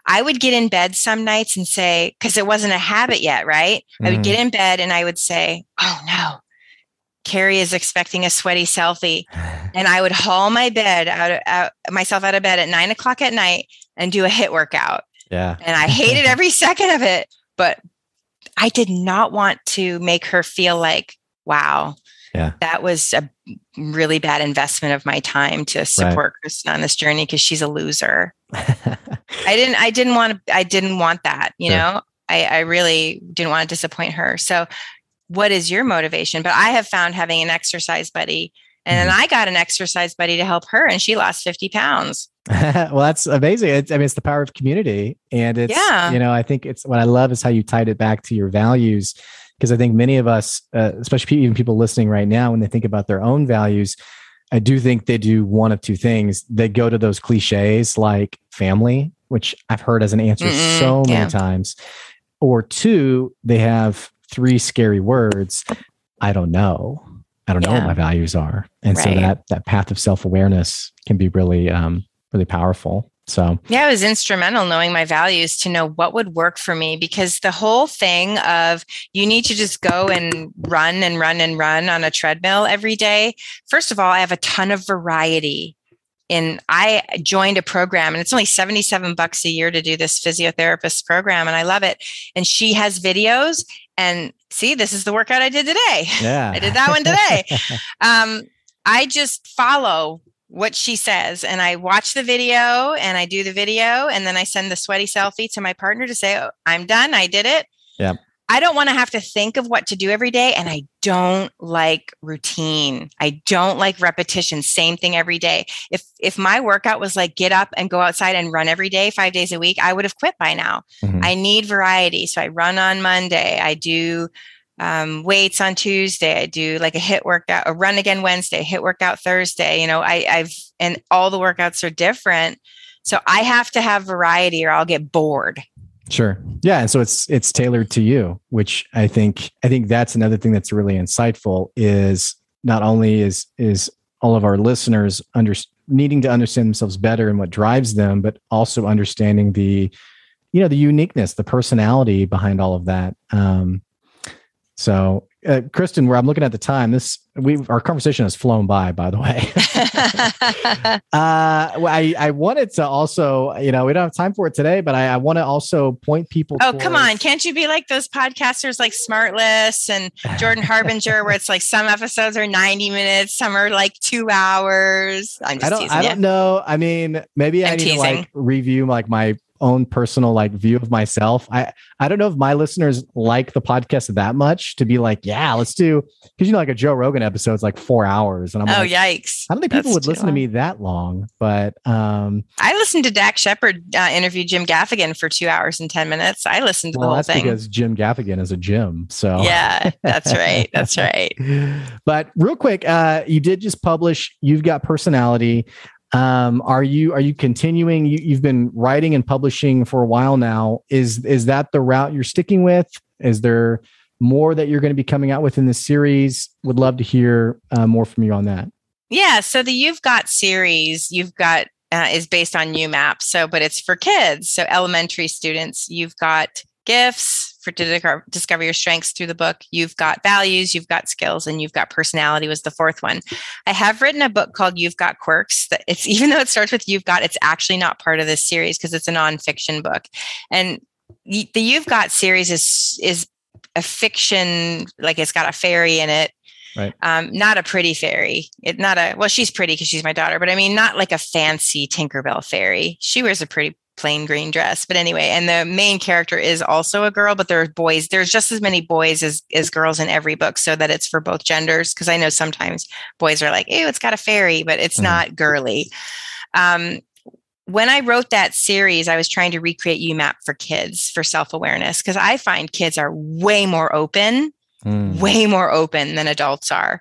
I would get in bed some nights and say, because it wasn't a habit yet, right? Mm. I would get mm. in bed and I would say, oh no, Carrie is expecting a sweaty selfie. And I would haul my bed out, of, out myself out of bed at nine o'clock at night and do a HIIT workout. Yeah. And I hated every second of it, but I did not want to make her feel like, wow, yeah. that was a really bad investment of my time to support right. Kristen on this journey because she's a loser. I didn't I didn't want to I didn't want that, you sure. know. I, I really didn't want to disappoint her. So what is your motivation? But I have found having an exercise buddy and then mm-hmm. I got an exercise buddy to help her and she lost 50 pounds. well, that's amazing. It's, I mean, it's the power of community. And it's, yeah. you know, I think it's what I love is how you tied it back to your values because I think many of us, uh, especially even people listening right now, when they think about their own values, I do think they do one of two things. They go to those cliches like family, which I've heard as an answer Mm-mm, so many yeah. times, or two, they have three scary words. I don't know. I don't yeah. know what my values are, and right. so that that path of self awareness can be really um, really powerful. So, yeah, it was instrumental knowing my values to know what would work for me because the whole thing of you need to just go and run and run and run on a treadmill every day. First of all, I have a ton of variety. In I joined a program and it's only 77 bucks a year to do this physiotherapist program and I love it. And she has videos and see, this is the workout I did today. Yeah. I did that one today. um, I just follow what she says and i watch the video and i do the video and then i send the sweaty selfie to my partner to say oh, i'm done i did it. Yeah. I don't want to have to think of what to do every day and i don't like routine. I don't like repetition same thing every day. If if my workout was like get up and go outside and run every day five days a week i would have quit by now. Mm-hmm. i need variety so i run on monday i do um, weights on Tuesday. I do like a HIIT workout, a run again Wednesday, HIIT workout Thursday. You know, I, I've and all the workouts are different. So I have to have variety or I'll get bored. Sure. Yeah. And so it's it's tailored to you, which I think I think that's another thing that's really insightful is not only is is all of our listeners under needing to understand themselves better and what drives them, but also understanding the you know the uniqueness, the personality behind all of that. Um, so, uh, Kristen, where I'm looking at the time, this we our conversation has flown by. By the way, uh, I I wanted to also, you know, we don't have time for it today, but I, I want to also point people. Oh, towards... come on! Can't you be like those podcasters like SmartLess and Jordan Harbinger, where it's like some episodes are 90 minutes, some are like two hours. I'm just I don't, I don't know. I mean, maybe I'm i need teasing. to like review like my own personal like view of myself. I I don't know if my listeners like the podcast that much to be like, yeah, let's do because you know like a Joe Rogan episode is like four hours, and I'm like, oh like, yikes! I don't think people That's would listen long. to me that long, but um, I listened to Dax Shepard uh, interview Jim Gaffigan for two hours and ten minutes. I listened to well, the whole that's thing because Jim Gaffigan is a Jim. So yeah, that's right. That's right. but real quick, uh, you did just publish. You've got personality. Um, are you are you continuing? You, you've been writing and publishing for a while now. Is is that the route you're sticking with? Is there more that you're going to be coming out with in this series? Would love to hear uh, more from you on that. Yeah. So the You've Got series, you've got uh, is based on YouMap. So, but it's for kids. So elementary students, you've got gifts, for to discover your strengths through the book. You've got values, you've got skills, and you've got personality was the fourth one. I have written a book called You've Got Quirks that it's even though it starts with You've Got, it's actually not part of this series because it's a nonfiction book. And the You've Got series is is a fiction, like it's got a fairy in it. Right. Um, not a pretty fairy. It not a well, she's pretty because she's my daughter, but I mean not like a fancy Tinkerbell fairy. She wears a pretty plain green dress. But anyway, and the main character is also a girl, but there's boys. There's just as many boys as, as girls in every book so that it's for both genders. Cause I know sometimes boys are like, ew, it's got a fairy, but it's mm-hmm. not girly. Um, when I wrote that series, I was trying to recreate YouMap for kids for self awareness because I find kids are way more open, mm. way more open than adults are.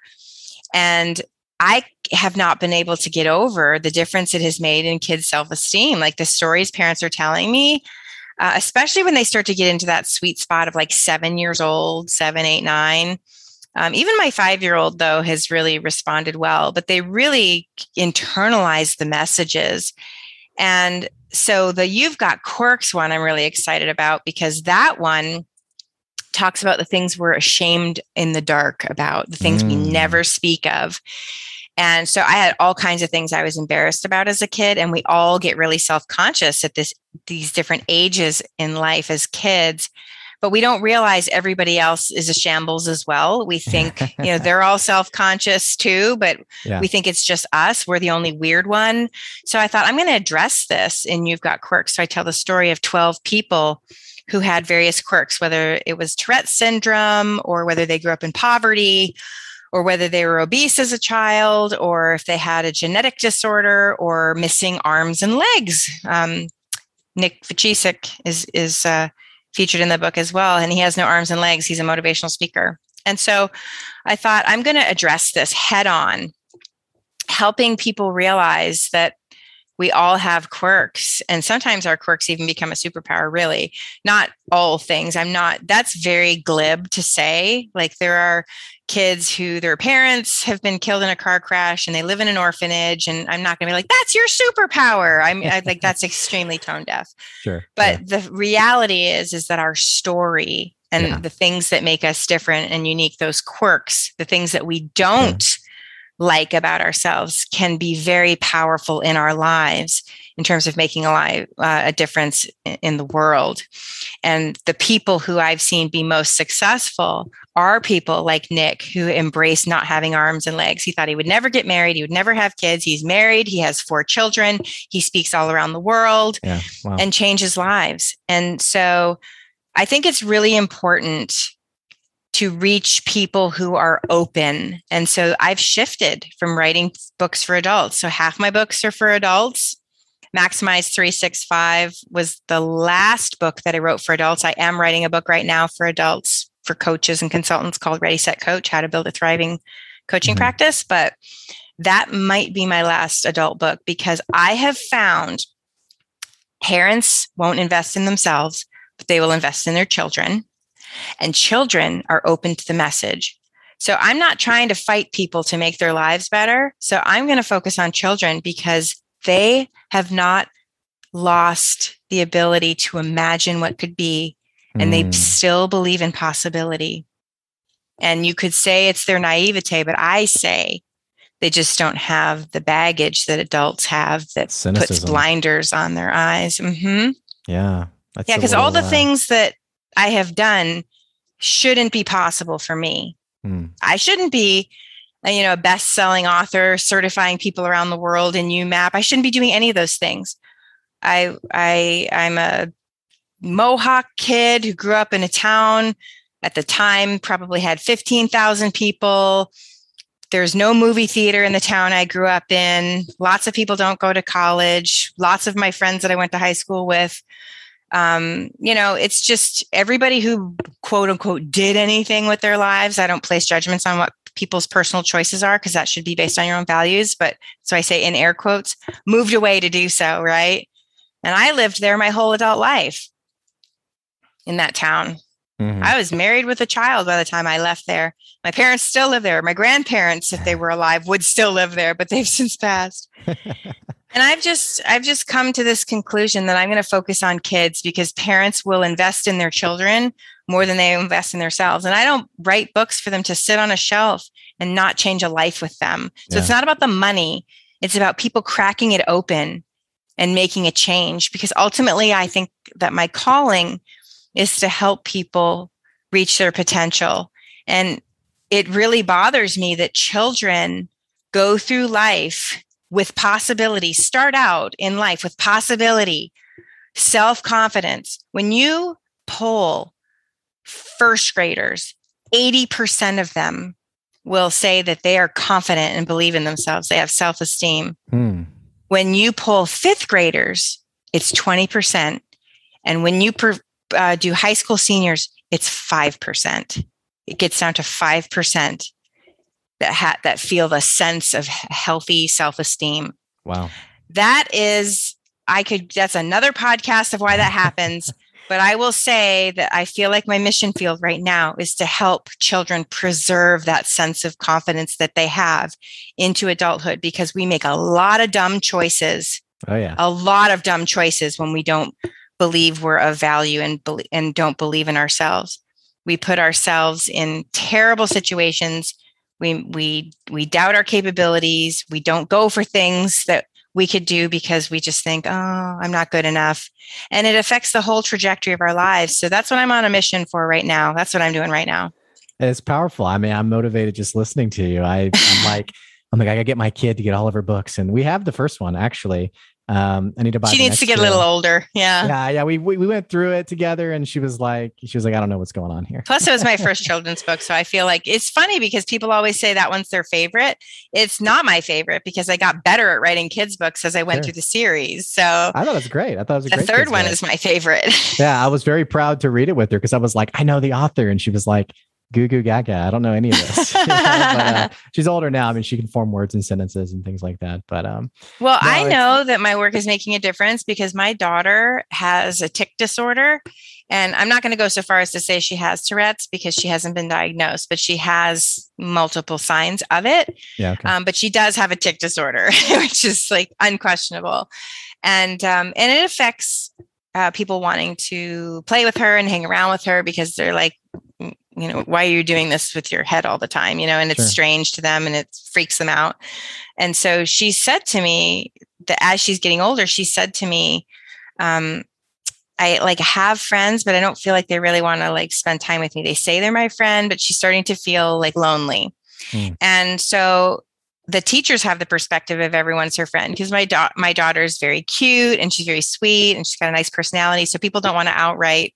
And I have not been able to get over the difference it has made in kids' self esteem. Like the stories parents are telling me, uh, especially when they start to get into that sweet spot of like seven years old, seven, eight, nine. Um, even my five year old, though, has really responded well, but they really internalize the messages. And so the You've Got Quirks one, I'm really excited about because that one talks about the things we're ashamed in the dark about, the things mm. we never speak of. And so I had all kinds of things I was embarrassed about as a kid. And we all get really self-conscious at this these different ages in life as kids. But we don't realize everybody else is a shambles as well. We think, you know, they're all self-conscious too, but yeah. we think it's just us. We're the only weird one. So I thought I'm going to address this and you've got quirks. So I tell the story of 12 people who had various quirks, whether it was Tourette's syndrome or whether they grew up in poverty or whether they were obese as a child, or if they had a genetic disorder or missing arms and legs. Um, Nick Vujicic is is uh, featured in the book as well, and he has no arms and legs. He's a motivational speaker, and so I thought I'm going to address this head on helping people realize that we all have quirks and sometimes our quirks even become a superpower really. Not all things. I'm not that's very glib to say. Like there are kids who their parents have been killed in a car crash and they live in an orphanage and i'm not going to be like that's your superpower. I'm I, like that's extremely tone deaf. Sure but yeah. the reality is is that our story and yeah. the things that make us different and unique those quirks the things that we don't like about ourselves can be very powerful in our lives in terms of making a life, uh, a difference in the world. And the people who I've seen be most successful are people like Nick who embrace not having arms and legs. He thought he would never get married, he would never have kids. He's married, he has four children, he speaks all around the world yeah, wow. and changes lives. And so I think it's really important to reach people who are open. And so I've shifted from writing books for adults. So half my books are for adults. Maximize 365 was the last book that I wrote for adults. I am writing a book right now for adults, for coaches and consultants called Ready Set Coach How to Build a Thriving Coaching mm-hmm. Practice. But that might be my last adult book because I have found parents won't invest in themselves, but they will invest in their children and children are open to the message. So I'm not trying to fight people to make their lives better. So I'm going to focus on children because they have not lost the ability to imagine what could be and mm. they hmm. still believe in possibility. And you could say it's their naivete, but I say they just don't have the baggage that adults have that Cynicism. puts blinders on their eyes. Mm-hmm. Yeah. yeah, because all the uh, things that I have done shouldn't be possible for me. Hmm. I shouldn't be, you know, a best-selling author certifying people around the world in YouMap. I shouldn't be doing any of those things. I I I'm a Mohawk kid who grew up in a town at the time probably had 15,000 people. There's no movie theater in the town I grew up in. Lots of people don't go to college. Lots of my friends that I went to high school with um, you know, it's just everybody who quote unquote did anything with their lives. I don't place judgments on what people's personal choices are because that should be based on your own values. But so I say in air quotes, moved away to do so, right? And I lived there my whole adult life in that town. Mm-hmm. I was married with a child by the time I left there. My parents still live there. My grandparents, if they were alive, would still live there, but they've since passed. And I've just I've just come to this conclusion that I'm going to focus on kids because parents will invest in their children more than they invest in themselves. And I don't write books for them to sit on a shelf and not change a life with them. So yeah. it's not about the money. It's about people cracking it open and making a change because ultimately I think that my calling is to help people reach their potential. And it really bothers me that children go through life with possibility, start out in life with possibility, self confidence. When you poll first graders, 80% of them will say that they are confident and believe in themselves. They have self esteem. Hmm. When you poll fifth graders, it's 20%. And when you per, uh, do high school seniors, it's 5%. It gets down to 5% that ha- that feel the sense of healthy self-esteem. Wow. That is I could that's another podcast of why that happens, but I will say that I feel like my mission field right now is to help children preserve that sense of confidence that they have into adulthood because we make a lot of dumb choices. Oh yeah. A lot of dumb choices when we don't believe we're of value and and don't believe in ourselves. We put ourselves in terrible situations we we we doubt our capabilities. We don't go for things that we could do because we just think oh i'm not good enough. And it affects the whole trajectory of our lives. So that's what i'm on a mission for right now. That's what i'm doing right now. It's powerful. I mean i'm motivated just listening to you. I, i'm like i'm like i gotta get my kid to get all of her books. And we have the first one actually um, I need to buy. She needs to get a little older. Yeah. Yeah. Yeah. We, we, we went through it together and she was like, she was like, I don't know what's going on here. Plus, it was my first children's book. So I feel like it's funny because people always say that one's their favorite. It's not my favorite because I got better at writing kids' books as I went sure. through the series. So I thought it was great. I thought it was the third one book. is my favorite. yeah. I was very proud to read it with her because I was like, I know the author. And she was like, goo goo gaga. I don't know any of this. but, uh, she's older now. I mean, she can form words and sentences and things like that. But um, well, no, I know that my work is making a difference because my daughter has a tic disorder, and I'm not going to go so far as to say she has Tourette's because she hasn't been diagnosed, but she has multiple signs of it. Yeah. Okay. Um, but she does have a tic disorder, which is like unquestionable, and um, and it affects uh, people wanting to play with her and hang around with her because they're like, you know, why are you doing this with your head all the time? You know, and it's sure. strange to them and it freaks them out. And so she said to me that as she's getting older, she said to me, um, I like have friends, but I don't feel like they really want to like spend time with me. They say they're my friend, but she's starting to feel like lonely. Hmm. And so the teachers have the perspective of everyone's her friend because my da- my daughter is very cute and she's very sweet and she's got a nice personality. So people don't want to outright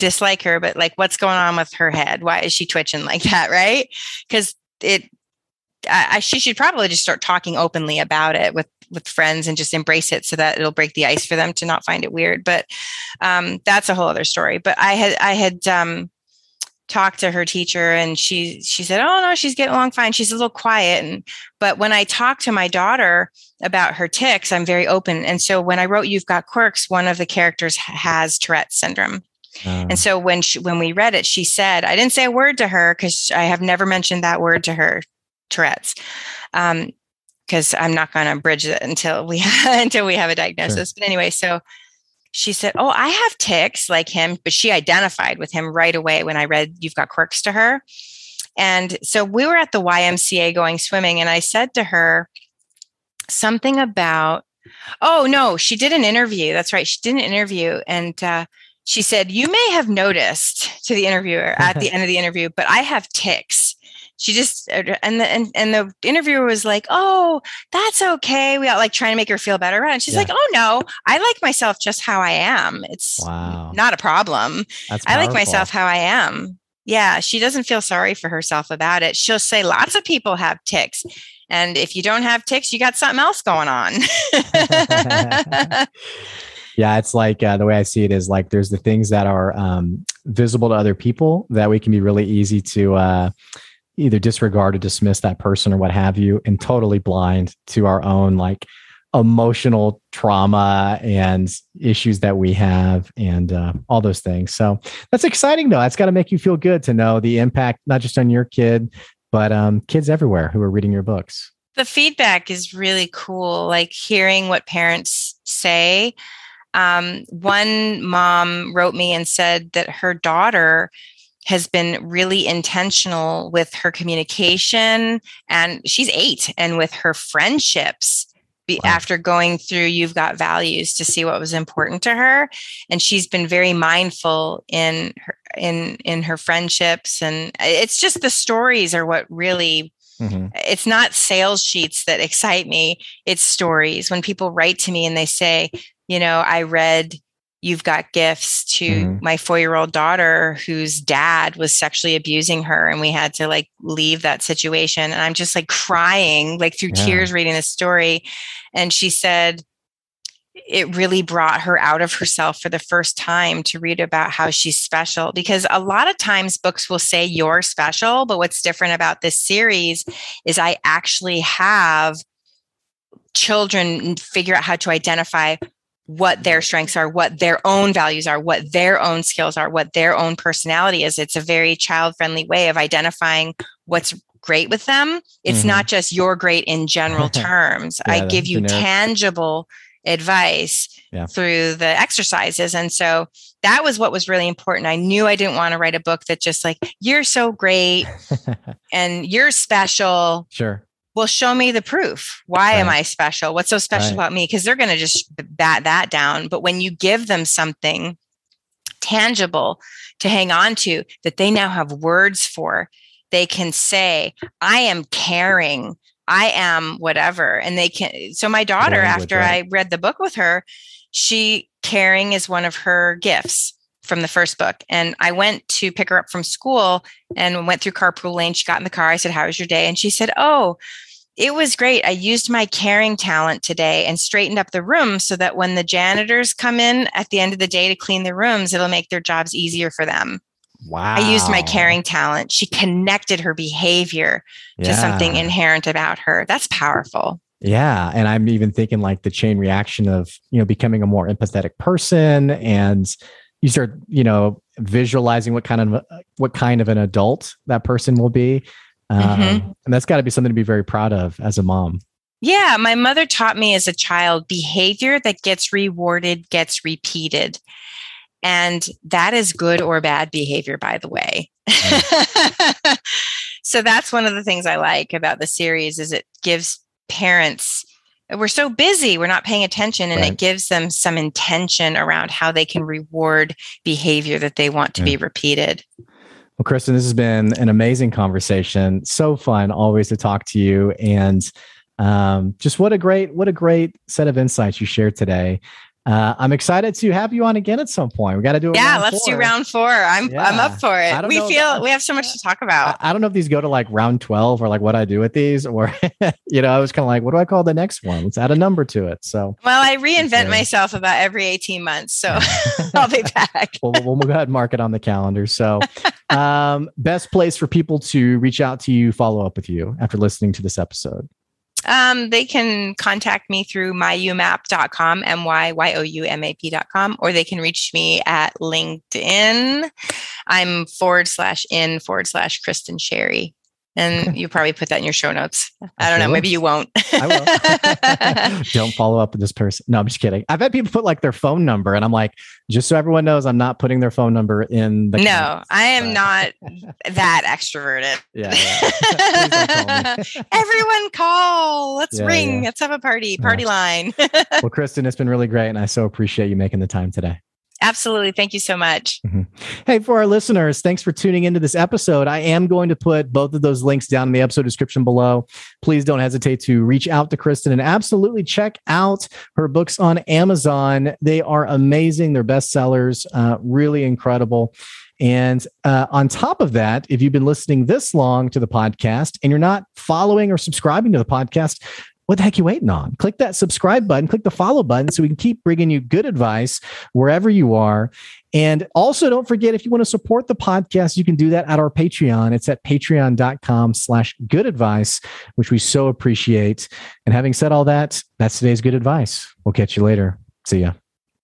dislike her, but like, what's going on with her head? Why is she twitching like that? Right? Because it, I, I, she should probably just start talking openly about it with with friends and just embrace it so that it'll break the ice for them to not find it weird. But um, that's a whole other story. But I had I had um, talked to her teacher and she she said oh no she's getting along fine she's a little quiet and but when i talk to my daughter about her tics i'm very open and so when i wrote you've got quirks one of the characters has tourette's syndrome and so when she, when we read it she said i didn't say a word to her because i have never mentioned that word to her tourette's um because i'm not going to bridge it until we until we have a diagnosis sure. but anyway so she said, Oh, I have tics like him, but she identified with him right away when I read You've Got Quirks to her. And so we were at the YMCA going swimming, and I said to her something about, Oh, no, she did an interview. That's right. She did an interview. And uh, she said, You may have noticed to the interviewer at the end of the interview, but I have tics she just uh, and the and, and the interviewer was like oh that's okay. We got like trying to make her feel better and she's yeah. like oh no i like myself just how i am. It's wow. not a problem. I like myself how i am. Yeah she doesn't feel sorry for herself about it. She'll say lots of people have tics and if you don't have tics you got something else going on yeah it's like uh, the way i see it is like there's the things that are um, visible to other people that we can be really easy to uh, either disregard or dismiss that person or what have you and totally blind to our own like emotional trauma and issues that we have and uh, all those things. So that's exciting though. That's got to make you feel good to know the impact not just on your kid but um, kids everywhere who are reading your books. The feedback is really cool like hearing what parents say um, one mom wrote me and said that her daughter has been really intentional with her communication and she's eight and with her friendships wow. after going through you've got values to see what was important to her and she's been very mindful in her in in her friendships and it's just the stories are what really Mm-hmm. It's not sales sheets that excite me. It's stories. When people write to me and they say, you know, I read you've got gifts to mm-hmm. my four year old daughter whose dad was sexually abusing her and we had to like leave that situation and i'm just like crying like through yeah. tears reading the story and she said it really brought her out of herself for the first time to read about how she's special because a lot of times books will say you're special but what's different about this series is i actually have children figure out how to identify what their strengths are, what their own values are, what their own skills are, what their own personality is. It's a very child friendly way of identifying what's great with them. It's mm-hmm. not just you're great in general terms. yeah, I give you generic. tangible advice yeah. through the exercises. And so that was what was really important. I knew I didn't want to write a book that just like, you're so great and you're special. Sure well show me the proof why right. am i special what's so special right. about me because they're going to just bat that down but when you give them something tangible to hang on to that they now have words for they can say i am caring i am whatever and they can so my daughter after right. i read the book with her she caring is one of her gifts from the first book. And I went to pick her up from school and went through carpool lane. She got in the car. I said, How was your day? And she said, Oh, it was great. I used my caring talent today and straightened up the room so that when the janitors come in at the end of the day to clean the rooms, it'll make their jobs easier for them. Wow. I used my caring talent. She connected her behavior to something inherent about her. That's powerful. Yeah, and I'm even thinking like the chain reaction of you know becoming a more empathetic person, and you start you know visualizing what kind of uh, what kind of an adult that person will be, um, Mhm. and that's got to be something to be very proud of as a mom. Yeah, my mother taught me as a child behavior that gets rewarded gets repeated. And that is good or bad behavior, by the way. so that's one of the things I like about the series is it gives parents we're so busy, we're not paying attention, and Right. it gives them some intention around how they can reward behavior that they want to Yeah. be repeated. Well, Kristen, this has been an amazing conversation. So fun always to talk to you, and um, just what a great what a great set of insights you shared today. Uh, I'm excited to have you on again at some point. We got to do it. Yeah, let's do round four. I'm I'm up for it. We feel we have so much to talk about. I, I don't know if these go to like round 12 or like what I do with these, or, you know, I was kind of like, what do I call the next one? Let's add a number to it. So Well, I reinvent myself about every 18 months. So I'll be back. we'll, we'll, we'll go ahead and mark it on the calendar. So, um, best place for people to reach out to you, follow up with you after listening to this episode. Um, they can contact me through myyoumap.com, M Y Y O U M A P.com, or they can reach me at LinkedIn. I'm forward slash in forward slash Kristen Sherry. And you probably put that in your show notes. I don't know. will. Maybe you won't. I will. Don't follow up with this person. No, I'm just kidding. I've had people put like their phone number, and I'm like, just so everyone knows, I'm not putting their phone number in the. no, comments, I am but- not that extroverted. Yeah. yeah. Call. Everyone call. Let's Yeah, ring. yeah. Let's have a party. Party line. well, Kristen, it's been really great, and I so appreciate you making the time today. Absolutely. Thank you so much. Hey, for our listeners, thanks for tuning into this episode. I am going to put both of those links down in the episode description below. Please don't hesitate to reach out to Kristen and absolutely check out her books on Amazon. They are amazing. They're bestsellers, uh, really incredible. And uh, on top of that, if you've been listening this long to the podcast and you're not following or subscribing to the podcast, what the heck you waiting on? Click that subscribe button, click the follow button so we can keep bringing you good advice wherever you are. And also don't forget, if you want to support the podcast, you can do that at our Patreon. It's at patreon.com slash good advice, which we so appreciate. And having said all that, that's today's good advice. We'll catch you later. See ya.